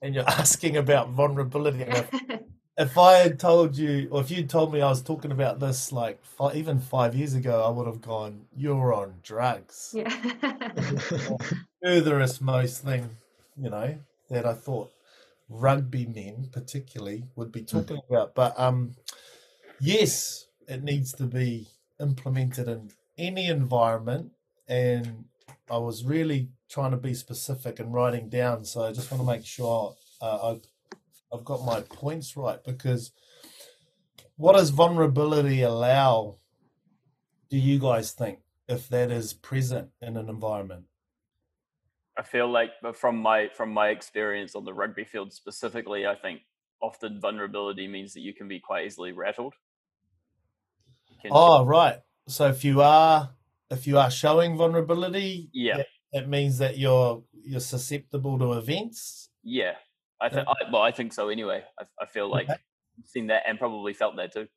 and you're asking about vulnerability if I had told you, or if you'd told me I was talking about this like five, even five years ago, I would have gone, "You're on drugs." Yeah. Furthest most thing, you know, that I thought rugby men particularly would be talking mm. about. But um, yes, it needs to be implemented in any environment, and I was really trying to be specific and writing down. So I just want to make sure uh, I I've got my points right because what does vulnerability allow? Do you guys think if that is present in an environment? I feel like from my from my experience on the rugby field specifically, I think often vulnerability means that you can be quite easily rattled. oh, right. So if you are if you are showing vulnerability, yeah, it, it means that you're you're susceptible to events. Yeah, I think. Yeah. well, I think so. Anyway, I, I feel like okay. seen that and probably felt that too.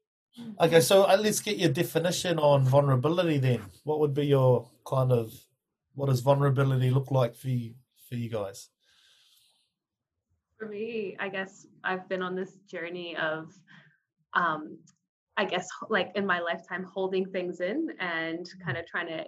Okay, so uh, let's get your definition on vulnerability. Then, what would be your kind of what does vulnerability look like for you for you guys? For me, I guess I've been on this journey of, um, I guess, like in my lifetime, holding things in and kind of trying to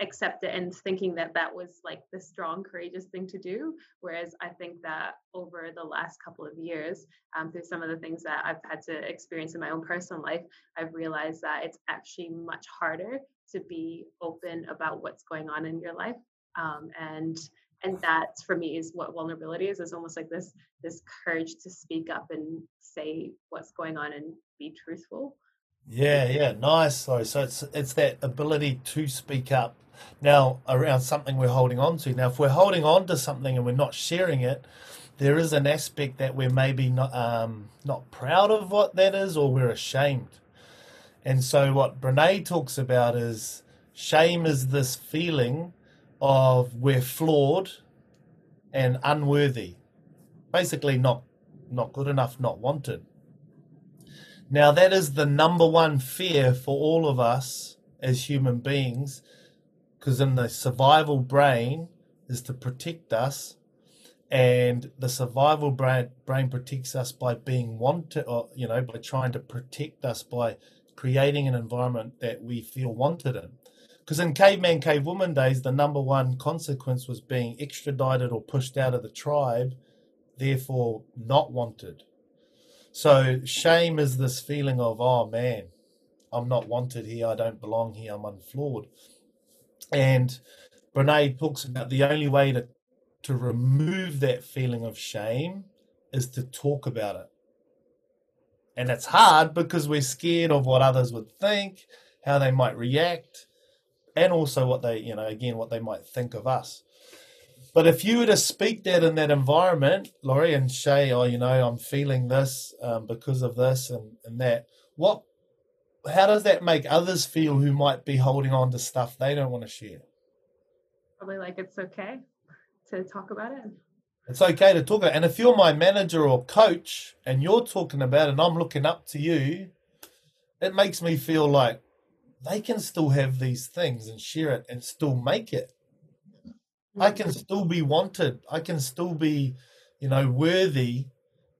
accept it and thinking that that was like the strong courageous thing to do. Whereas i think that over the last couple of years um, through some of the things that i've had to experience in my own personal life i've realized that it's actually much harder to be open about what's going on in your life. Um, and and that for me is what vulnerability is is almost like this this courage to speak up and say what's going on and be truthful yeah yeah nice so so it's it's that ability to speak up now around something we're holding on to. Now, if we're holding on to something and we're not sharing it, there is an aspect that we're maybe not um, not proud of what that is, or we're ashamed. And so, what Brene talks about is shame is this feeling of we're flawed and unworthy, basically not not good enough, not wanted. Now, that is the number one fear for all of us as human beings because in the survival brain, is to protect us, and the survival brain, brain protects us by being wanted, or you know, by trying to protect us by creating an environment that we feel wanted in. Because in caveman, cavewoman days, the number one consequence was being extradited or pushed out of the tribe, therefore not wanted. So shame is this feeling of, oh man, I'm not wanted here, I don't belong here, I'm unflawed. And Brene talks about the only way to, to remove that feeling of shame is to talk about it. And it's hard because we're scared of what others would think, how they might react, and also what they, you know, again, what they might think of us. But if you were to speak that in that environment, Laurie, and Shay, oh, you know, I'm feeling this um, because of this and, and that, what, how does that make others feel who might be holding on to stuff they don't want to share? Probably like it's okay to talk about it. It's okay to talk about. It. And if you're my manager or coach and you're talking about it and I'm looking up to you, it makes me feel like they can still have these things and share it and still make it. I can Mm-hmm. still be wanted. I can still be, you know, worthy,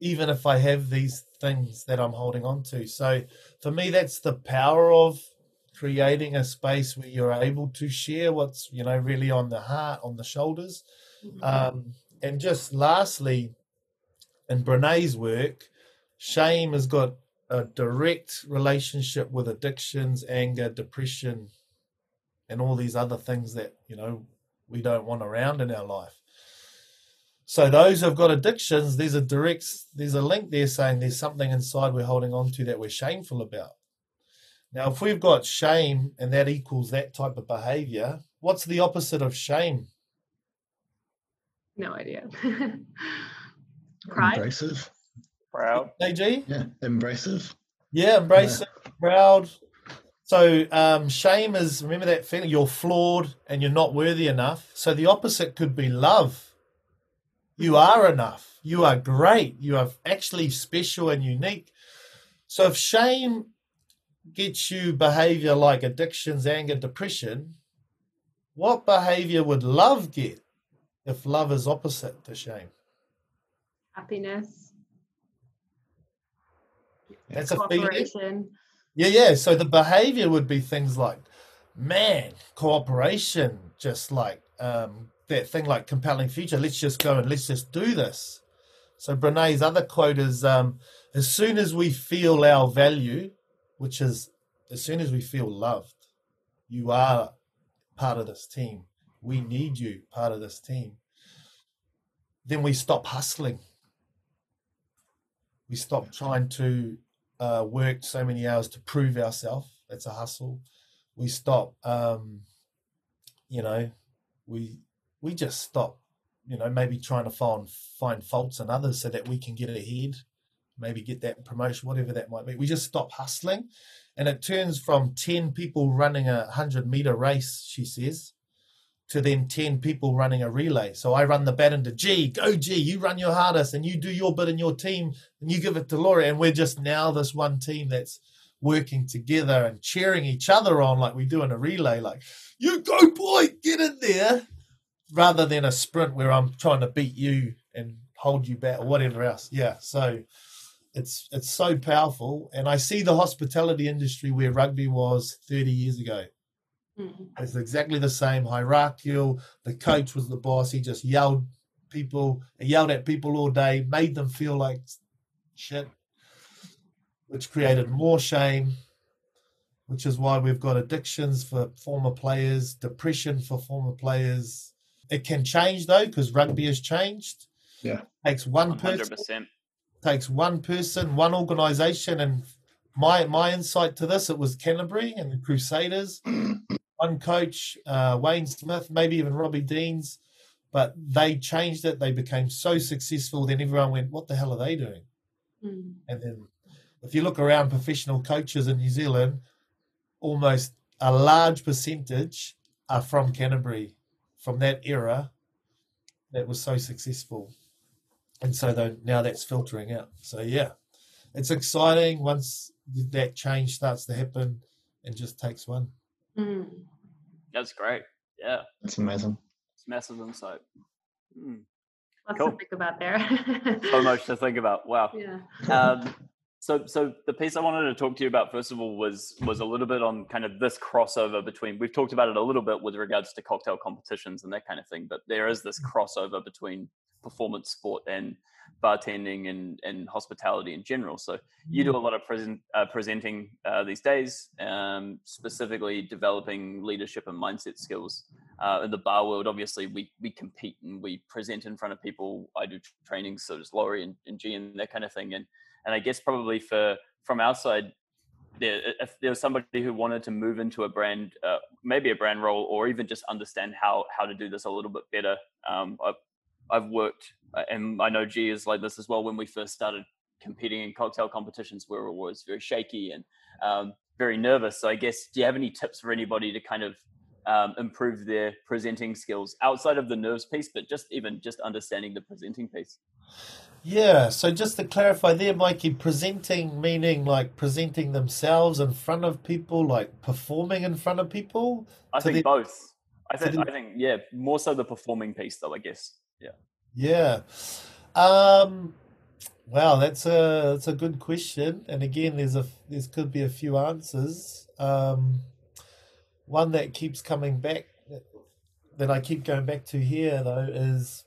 even if I have these things that I'm holding on to. So for me, that's the power of creating a space where you're able to share what's, you know, really on the heart, on the shoulders. Mhm. Um, and just lastly, in Brene's work, shame has got a direct relationship with addictions, anger, depression, and all these other things that, you know, we don't want around in our life. So those who've got addictions, there's a direct there's a link there saying there's something inside we're holding on to that we're shameful about. Now, if we've got shame and that equals that type of behavior, what's the opposite of shame? no idea. Pride. Embracive. Proud. AG? Yeah, embracive. Yeah, embrace it, proud. So um, shame is remember that feeling you're flawed and you're not worthy enough. So the opposite could be love. You are enough. You are great. You are actually special and unique. So if shame gets you behavior like addictions, anger, depression, what behavior would love get if love is opposite to shame? Happiness. That's a feeling. Yeah, yeah. So the behavior would be things like, man, cooperation, just like um, that thing like compelling future. Let's just go and let's just do this. So Brene's other quote is, um, as soon as we feel our value, which is as soon as we feel loved, you are part of this team. We need you part of this team. Then we stop hustling. We stop trying to uh, work so many hours to prove ourselves. That's a hustle. We stop, um, you know, we we just stop, you know, maybe trying to find find faults in others so that we can get ahead, maybe get that promotion, whatever that might be. We just stop hustling, and it turns from ten people running a hundred meter race, she says, to then 10 people running a relay. So I run the baton to G, go G, you run your hardest and you do your bit in your team and you give it to Laura. And we're just now this one team that's working together and cheering each other on like we do in a relay, like, you go, boy, get in there, rather than a sprint where I'm trying to beat you and hold you back or whatever else. Yeah. So it's it's so powerful. And I see the hospitality industry where rugby was 30 years ago. Mm. It's exactly the same hierarchical. The coach was the boss. He just yelled people, yelled at people all day, made them feel like shit, which created more shame. Which is why we've got addictions for former players, depression for former players. It can change though, because rugby has changed. Yeah. takes one person 100%. takes one person, one organization, and my my insight to this it was Canterbury and the Crusaders, one coach, uh, Wayne Smith, maybe even Robbie Deans, but they changed it. They became so successful. Then everyone went, "What the hell are they doing?" Mm. And then, if you look around professional coaches in New Zealand, almost a large percentage are from Canterbury, from that era that was so successful. And so though now that's filtering out. So yeah, it's exciting once that change starts to happen and just takes one. Mm. That's great. Yeah. That's amazing. It's massive insight. Mm. Lots cool. to think about there. so much to think about. Wow. Yeah. Um, so, so the piece I wanted to talk to you about first of all was was a little bit on kind of this crossover between. We've talked about it a little bit with regards to cocktail competitions and that kind of thing, but there is this crossover between performance sport and bartending and, and hospitality in general. So you do a mm. lot of present, uh, presenting uh, these days, um, specifically developing leadership and mindset skills. Uh, in the bar world, obviously, we, we compete and we present in front of people. I do trainings, so does Laurie and, and G and that kind of thing. And and I guess probably for from outside, there, if there was somebody who wanted to move into a brand, uh, maybe a brand role, or even just understand how how to do this a little bit better. Um, I've worked, uh, and I know G is like this as well. When we first started competing in cocktail competitions, where it was very shaky and um, very nervous. So I guess, do you have any tips for anybody to kind of um, improve their presenting skills outside of the nerves piece, but just even just understanding the presenting piece? Yeah, so just to clarify there, Mikey, presenting meaning like presenting themselves in front of people, like performing in front of people? I think both. I think, I think, yeah, more so the performing piece, though, I guess. Yeah. Yeah. Um, wow, that's a that's a good question. And again, there's a there's could be a few answers. Um, one that keeps coming back that I keep going back to here though is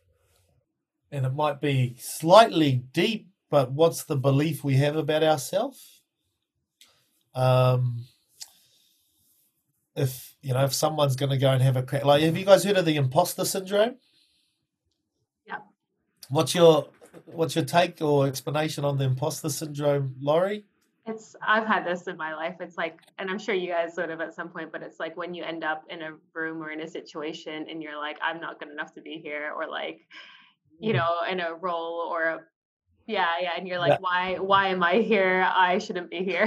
and it might be slightly deep, but what's the belief we have about ourselves? Um, if you know, if someone's going to go and have a crack, like, have you guys heard of the imposter syndrome? Yeah. What's your what's your take or explanation on the imposter syndrome, Laurie? It's I've had this in my life. It's like, and I'm sure you guys sort of at some point, but it's like when you end up in a room or in a situation and you're like, I'm not good enough to be here, or like, you mm. know, in a role or a yeah, yeah, and you're like, yeah. why why am I here? I shouldn't be here.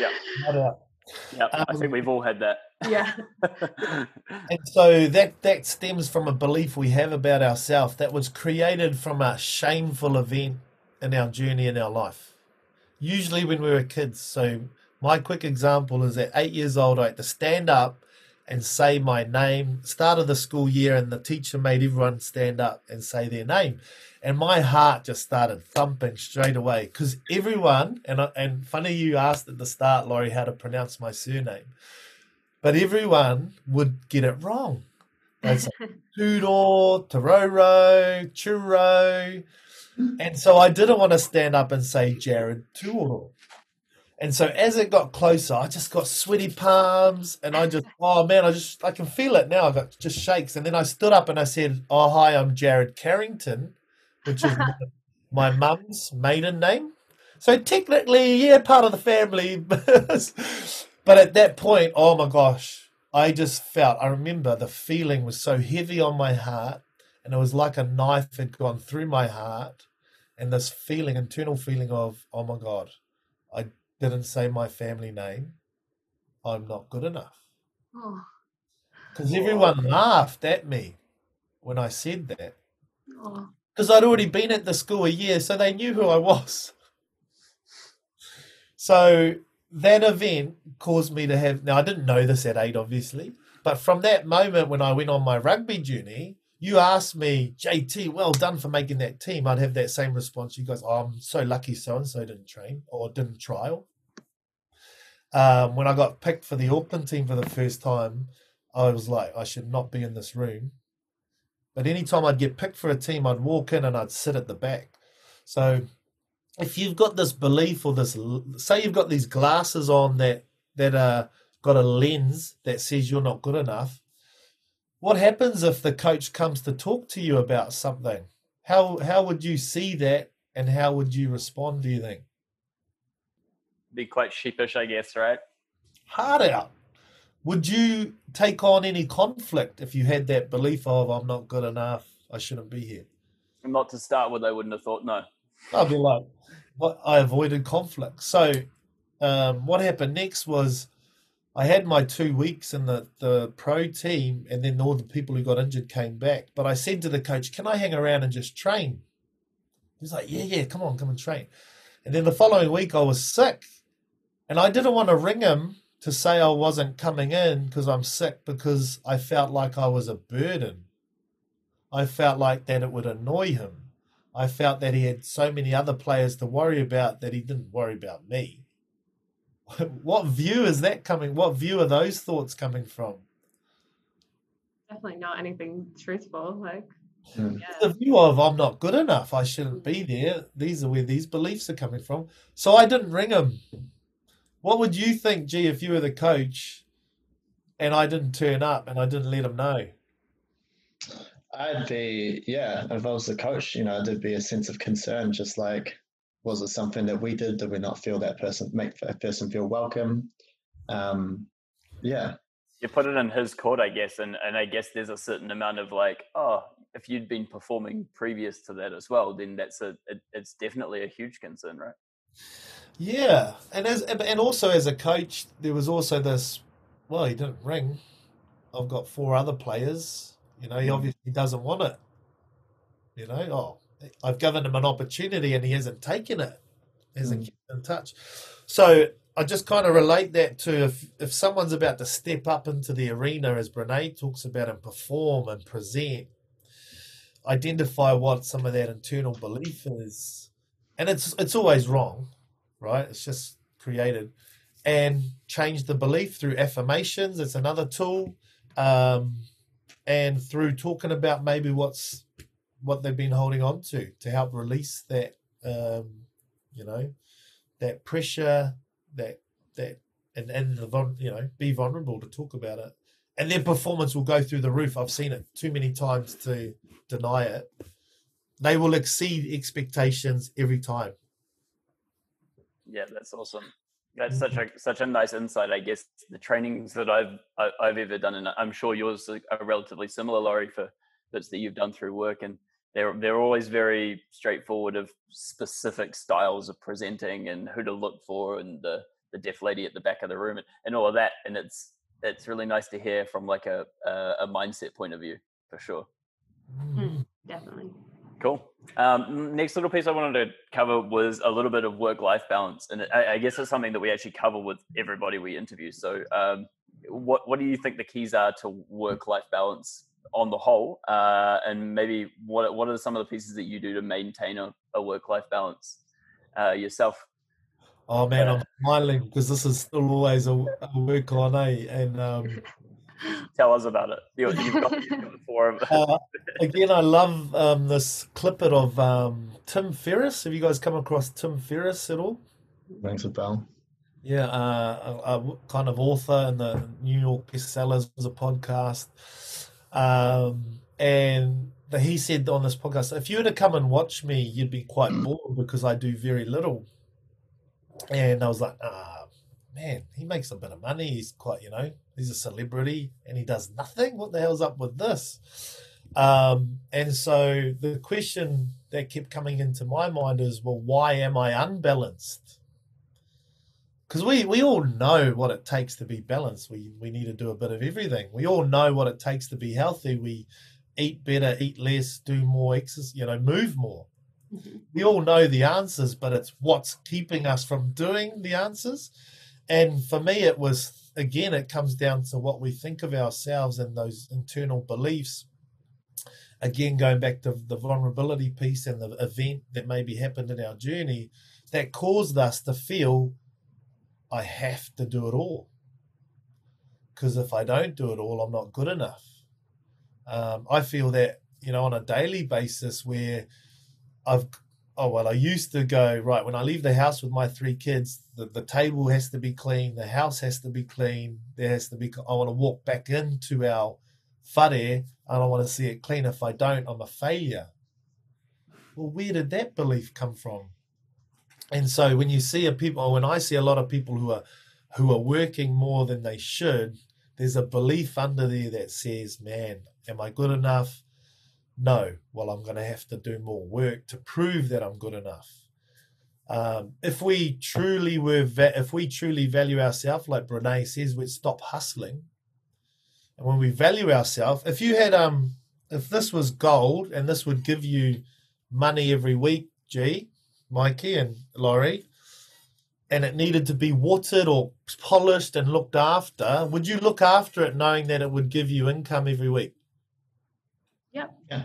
yeah. Yeah, um, I think we've all had that. Yeah. and so that that stems from a belief we have about ourselves that was created from a shameful event in our journey in our life. Usually when we were kids. So my quick example is at eight years old, I had to stand up and say my name. Start of the school year, and the teacher made everyone stand up and say their name. And my heart just started thumping straight away because everyone, and, and funny you asked at the start, Laurie, how to pronounce my surname, but everyone would get it wrong. They'd say Tudor, Tororo, Churro. And so I didn't want to stand up and say Jared Tudor. And so as it got closer, I just got sweaty palms and I just, oh man, I just, I can feel it now. I got just shakes. And then I stood up and I said, oh, hi, I'm Jared Carrington, which is my mum's maiden name. So technically, yeah, part of the family. but at that point, oh my gosh, I just felt, I remember the feeling was so heavy on my heart and it was like a knife had gone through my heart and this feeling, internal feeling of, oh my God, I didn't say my family name, I'm not good enough. Because oh. everyone oh. laughed at me when I said that. Oh. Because. I'd already been at the school a year, so they knew who I was. So that event caused me to have. Now, I didn't know this at eight, obviously, but from that moment when I went on my rugby journey, you asked me, JT, well done for making that team. I'd have that same response. You guys, oh, I'm so lucky so and so didn't train or didn't trial. Um, when I got picked for the Auckland team for the first time, I was like, I should not be in this room. But anytime I'd get picked for a team, I'd walk in and I'd sit at the back. So if you've got this belief or this, say you've got these glasses on that that are got a lens that says you're not good enough, what happens if the coach comes to talk to you about something? How how would you see that and how would you respond, do you think? Be quite sheepish, I guess, right? Hard out. Would you take on any conflict if you had that belief of I'm not good enough, I shouldn't be here? Not to start with, I wouldn't have thought no. I'd be like, what I avoided conflict. So um, what happened next was I had my two weeks in the, the pro team, and then all the people who got injured came back. But I said to the coach, Can I hang around and just train? He's like, Yeah, yeah, come on, come and train. And then the following week, I was sick, and I didn't want to ring him to say I wasn't coming in because I'm sick because I felt like I was a burden. I felt like that it would annoy him. I felt that he had so many other players to worry about that he didn't worry about me. what view is that coming? What view are those thoughts coming from? Definitely not anything truthful. Like, Mm. yeah. The view of I'm not good enough. I shouldn't be there. These are where these beliefs are coming from. So I didn't ring him. What would you think, G, if you were the coach and I didn't turn up and I didn't let him know? I'd be, yeah, if I was the coach, you know, there'd be a sense of concern, just like, was it something that we did? Did we not feel that person, make that person feel welcome? Um, yeah, You put it in his court, I guess, and, and I guess there's a certain amount of like, oh, if you'd been performing previous to that as well, then that's a it, it's definitely a huge concern, right? Yeah, and as and also as a coach, there was also this. Well, he didn't ring. I've got four other players. You know, he Mm. obviously doesn't want it. You know, oh, I've given him an opportunity and he hasn't taken it. Hasn't Mm. kept in touch. So I just kind of relate that to if if someone's about to step up into the arena, as Brene talks about, and perform and present, identify what some of that internal belief is, and it's it's always wrong, right? It's just created, and change the belief through affirmations. It's another tool, um, and through talking about maybe what's what they've been holding on to to help release that, um, you know, that pressure, that that, and and the you know be vulnerable to talk about it, and their performance will go through the roof. I've seen it too many times to deny it. They will exceed expectations every time. Yeah, that's awesome. That's such a such a nice insight. I guess the trainings that I've I've ever done, and I'm sure yours are are relatively similar, Laurie, for bits that you've done through work, and they're they're always very straightforward of specific styles of presenting and who to look for, and the the deaf lady at the back of the room, and, and all of that. And it's it's really nice to hear from like a a, a mindset point of view, for sure. Mm, definitely. Cool. Um, next little piece I wanted to cover was a little bit of work-life balance, and I, I guess it's something that we actually cover with everybody we interview. So, um, what what do you think the keys are to work-life balance on the whole, uh, and maybe what what are some of the pieces that you do to maintain a, a work-life balance uh, yourself? Oh man, I'm smiling because this is still always a, a work on, eh? And um, Tell us about it. You, you've got, you've got four of uh, again, I love um, this cliplet of um, Tim Ferriss. Have you guys come across Tim Ferriss at all? rings a bell. Yeah, uh, a, a kind of author in the New York bestsellers was a podcast, um, and the, he said on this podcast, if you were to come and watch me, you'd be quite bored because I do very little. And I was like, ah, man, he makes a bit of money. He's quite, you know, he's a celebrity, and he does nothing. What the hell's up with this? Um, and so the question that kept coming into my mind is, well, why am I unbalanced? because we, we all know what it takes to be balanced. We we need to do a bit of everything. We all know what it takes to be healthy. We eat better, eat less, do more exercise, you know, move more. Mhm. We all know the answers, but it's what's keeping us from doing the answers. And for me, it was again, it comes down to what we think of ourselves and those internal beliefs. Again, going back to the vulnerability piece and the event that maybe happened in our journey that caused us to feel I have to do it all. Because if I don't do it all, I'm not good enough. Um, I feel that, you know, on a daily basis where I've, oh, well, I used to go, right, when I leave the house with my three kids, the, the table has to be clean, the house has to be clean, there has to be, I want to walk back into our whare and I want to see it clean. If I don't, I'm a failure. Well, where did that belief come from? And so when you see a people, when I see a lot of people who are who are working more than they should, there's a belief under there that says, "Man, am I good enough?" No. Well, I'm going to have to do more work to prove that I'm good enough. Um, if we truly were, va- if we truly value ourselves, like Brene says, we'd stop hustling. And when we value ourselves, if you had, um, if this was gold and this would give you money every week, G, Mikey and Laurie, and it needed to be watered or polished and looked after, would you look after it knowing that it would give you income every week? Yep. Yeah.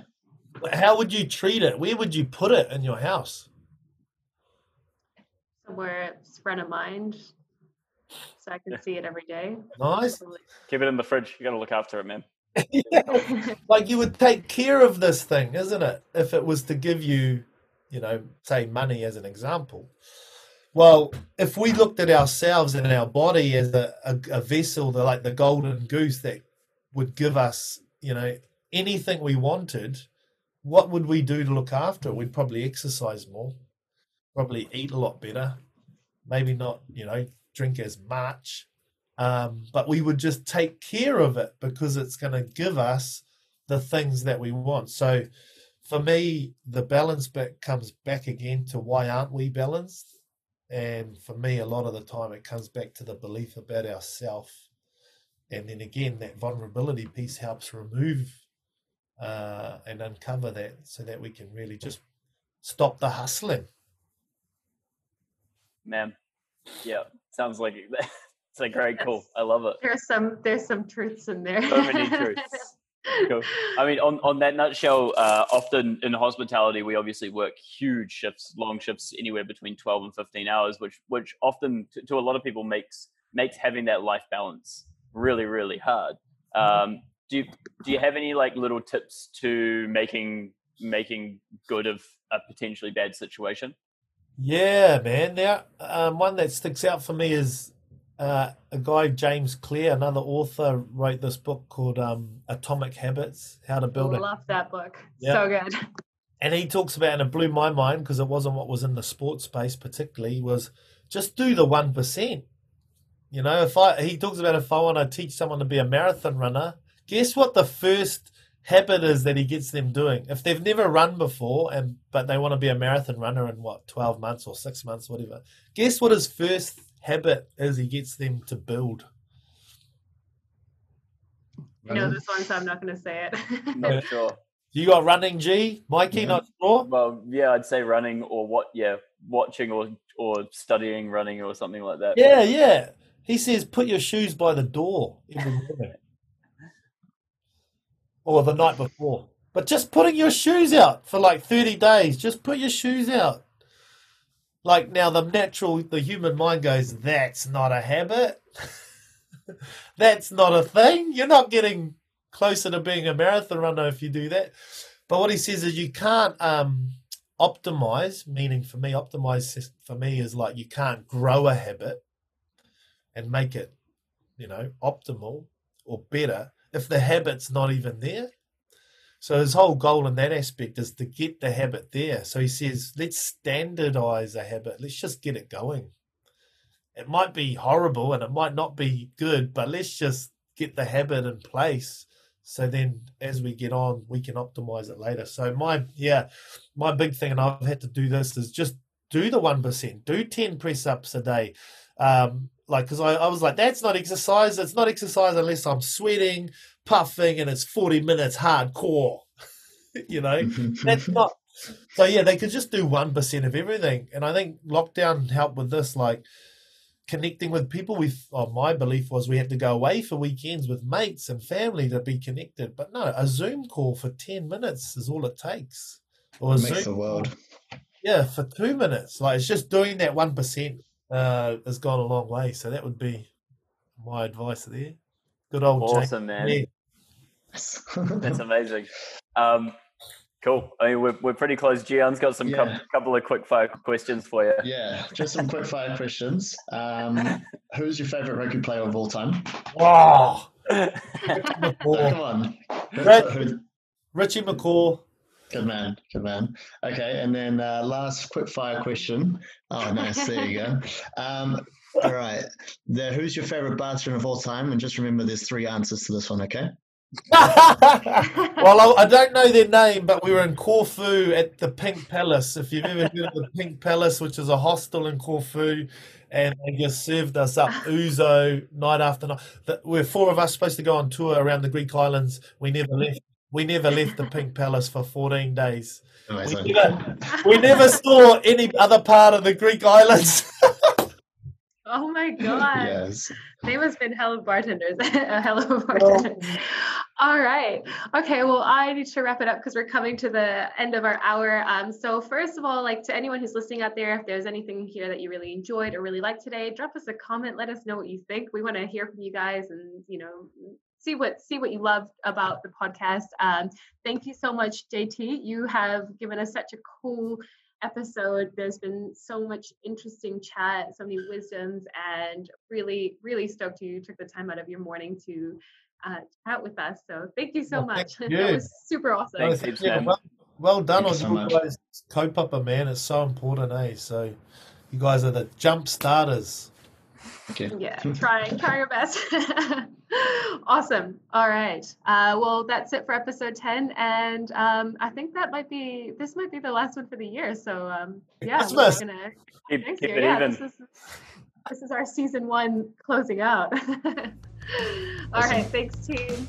how would you treat it? Where would you put it in your house? Somewhere it's front of mind, so I can see it every day. Nice. Keep it in the fridge. You got to look after it, man. like you would take care of this thing, isn't it? If it was to give you, you know, say money as an example. Well, if we looked at ourselves and our body as a, a, a vessel, the, like the golden goose that would give us, you know, anything we wanted, what would we do to look after it? We'd probably exercise more, probably eat a lot better, maybe not, you know, drink as much, um, but we would just take care of it because it's going to give us the things that we want. So for me, the balance bit comes back again to why aren't we balanced? And for me, a lot of the time, it comes back to the belief about ourself. And then again, that vulnerability piece helps remove uh, and uncover that so that we can really just stop the hustling. Man, yeah, sounds like it. it's like very cool. I love it. There's some there's some truths in there. So many truths. Cool. I mean, on, on that nutshell, uh, often in hospitality, we obviously work huge shifts, long shifts, anywhere between 12 and 15 hours, which which often to, to a lot of people makes makes having that life balance really really hard. Um, do you do you have any like little tips to making making good of a potentially bad situation? Yeah, man. Now, um, one that sticks out for me is uh, a guy, James Clear, another author, wrote this book called um, Atomic Habits: How to Build I a love that book. Yeah. So good. and he talks about and it blew my mind because it wasn't what was in the sports space particularly was just do the one percent you know if i he talks about if i want to teach someone to be a marathon runner guess what the first habit is that he gets them doing if they've never run before and but they want to be a marathon runner in what 12 months or 6 months whatever guess what his first habit is he gets them to build You know this one, so I'm not going to say it. Not sure. you got running g mikey Yeah. not sure Well, yeah, I'd say running or what? Yeah, watching or or studying running or something like that. Yeah, yeah. He says put your shoes by the door every morning. Or the night before. But just putting your shoes out for like 30 days, just put your shoes out. Like now the natural the human mind goes, that's not a habit. that's not a thing. You're not getting closer to being a marathon runner if you do that. But what he says is you can't um optimize, meaning for me, optimize for me is like you can't grow a habit and make it, you know, optimal or better if the habit's not even there. So his whole goal in that aspect is to get the habit there. So he says, let's standardize a habit. Let's just get it going. It might be horrible and it might not be good, but let's just get the habit in place. So then as we get on, we can optimize it later. So my yeah, my big thing, and I've had to do this, is just do the one percent. Do ten press ups a day. Um, like because I, I was like, that's not exercise. It's not exercise unless I'm sweating, puffing, and it's forty minutes hardcore. you know, that's not. So yeah, they could just do one percent of everything, and I think lockdown helped with this. Like connecting with people. We, oh, my belief was we had to go away for weekends with mates and family to be connected. But no, a Zoom call for ten minutes is all it takes. Or a Makes Zoom the world. yeah, for two minutes. Like it's just doing that one percent uh, has gone a long way. So that would be my advice there. Good old James. Awesome, man. Yeah. That's amazing. Um, cool. I mean, we're, we're pretty close. Gian's got some cou- Yeah. couple of quick fire questions for you. yeah, just some quick fire questions. Um, who's your favorite rugby player of all time? Wow. Oh, McCaw. come on. Red- Richie McCaw. Good man, good man. Okay, and then uh, last quick fire question. Oh, nice. There you go. Um, all right. The, who's your favorite batsman of all time? And just remember, there's three answers to this one. Okay. well, I, I don't know their name, but we were in Corfu at the Pink Palace. If you've ever heard of the Pink Palace, which is a hostel in Corfu, and they just served us up ouzo night after night. The- We're four of us supposed to go on tour around the Greek islands. We never left. We never left the Pink Palace for 14 days. We never, we never saw any other part of the Greek islands. Oh my god. yes. They must have been hell of bartenders. a hell of a bartender. All right. Okay. Well, I need to wrap it up because we're coming to the end of our hour. Um, so first of all, like to anyone who's listening out there, if there's anything here that you really enjoyed or really liked today, drop us a comment. Let us know what you think. We want to hear from you guys and you know see what see what you love about the podcast. Um, thank you so much, JT. You have given us such a cool episode. There's been so much interesting chat, so many wisdoms, and really, really stoked you took the time out of your morning to uh, chat with us. So thank you so Well, much. thank that was super awesome. Thanks, Yeah, heaps, well, well done Thank on you so you much. guys, co-papa man. It's so important, eh? So you guys are the jump starters. Okay. Yeah, trying, trying our best. awesome. All right. Uh, well, that's it for episode 10. And um, I think that might be, this might be the last one for the year. So um, yeah, we're going to Keep, next keep year. it Yeah, even. this is, this is our season one closing out. All Awesome. right. Thanks, team.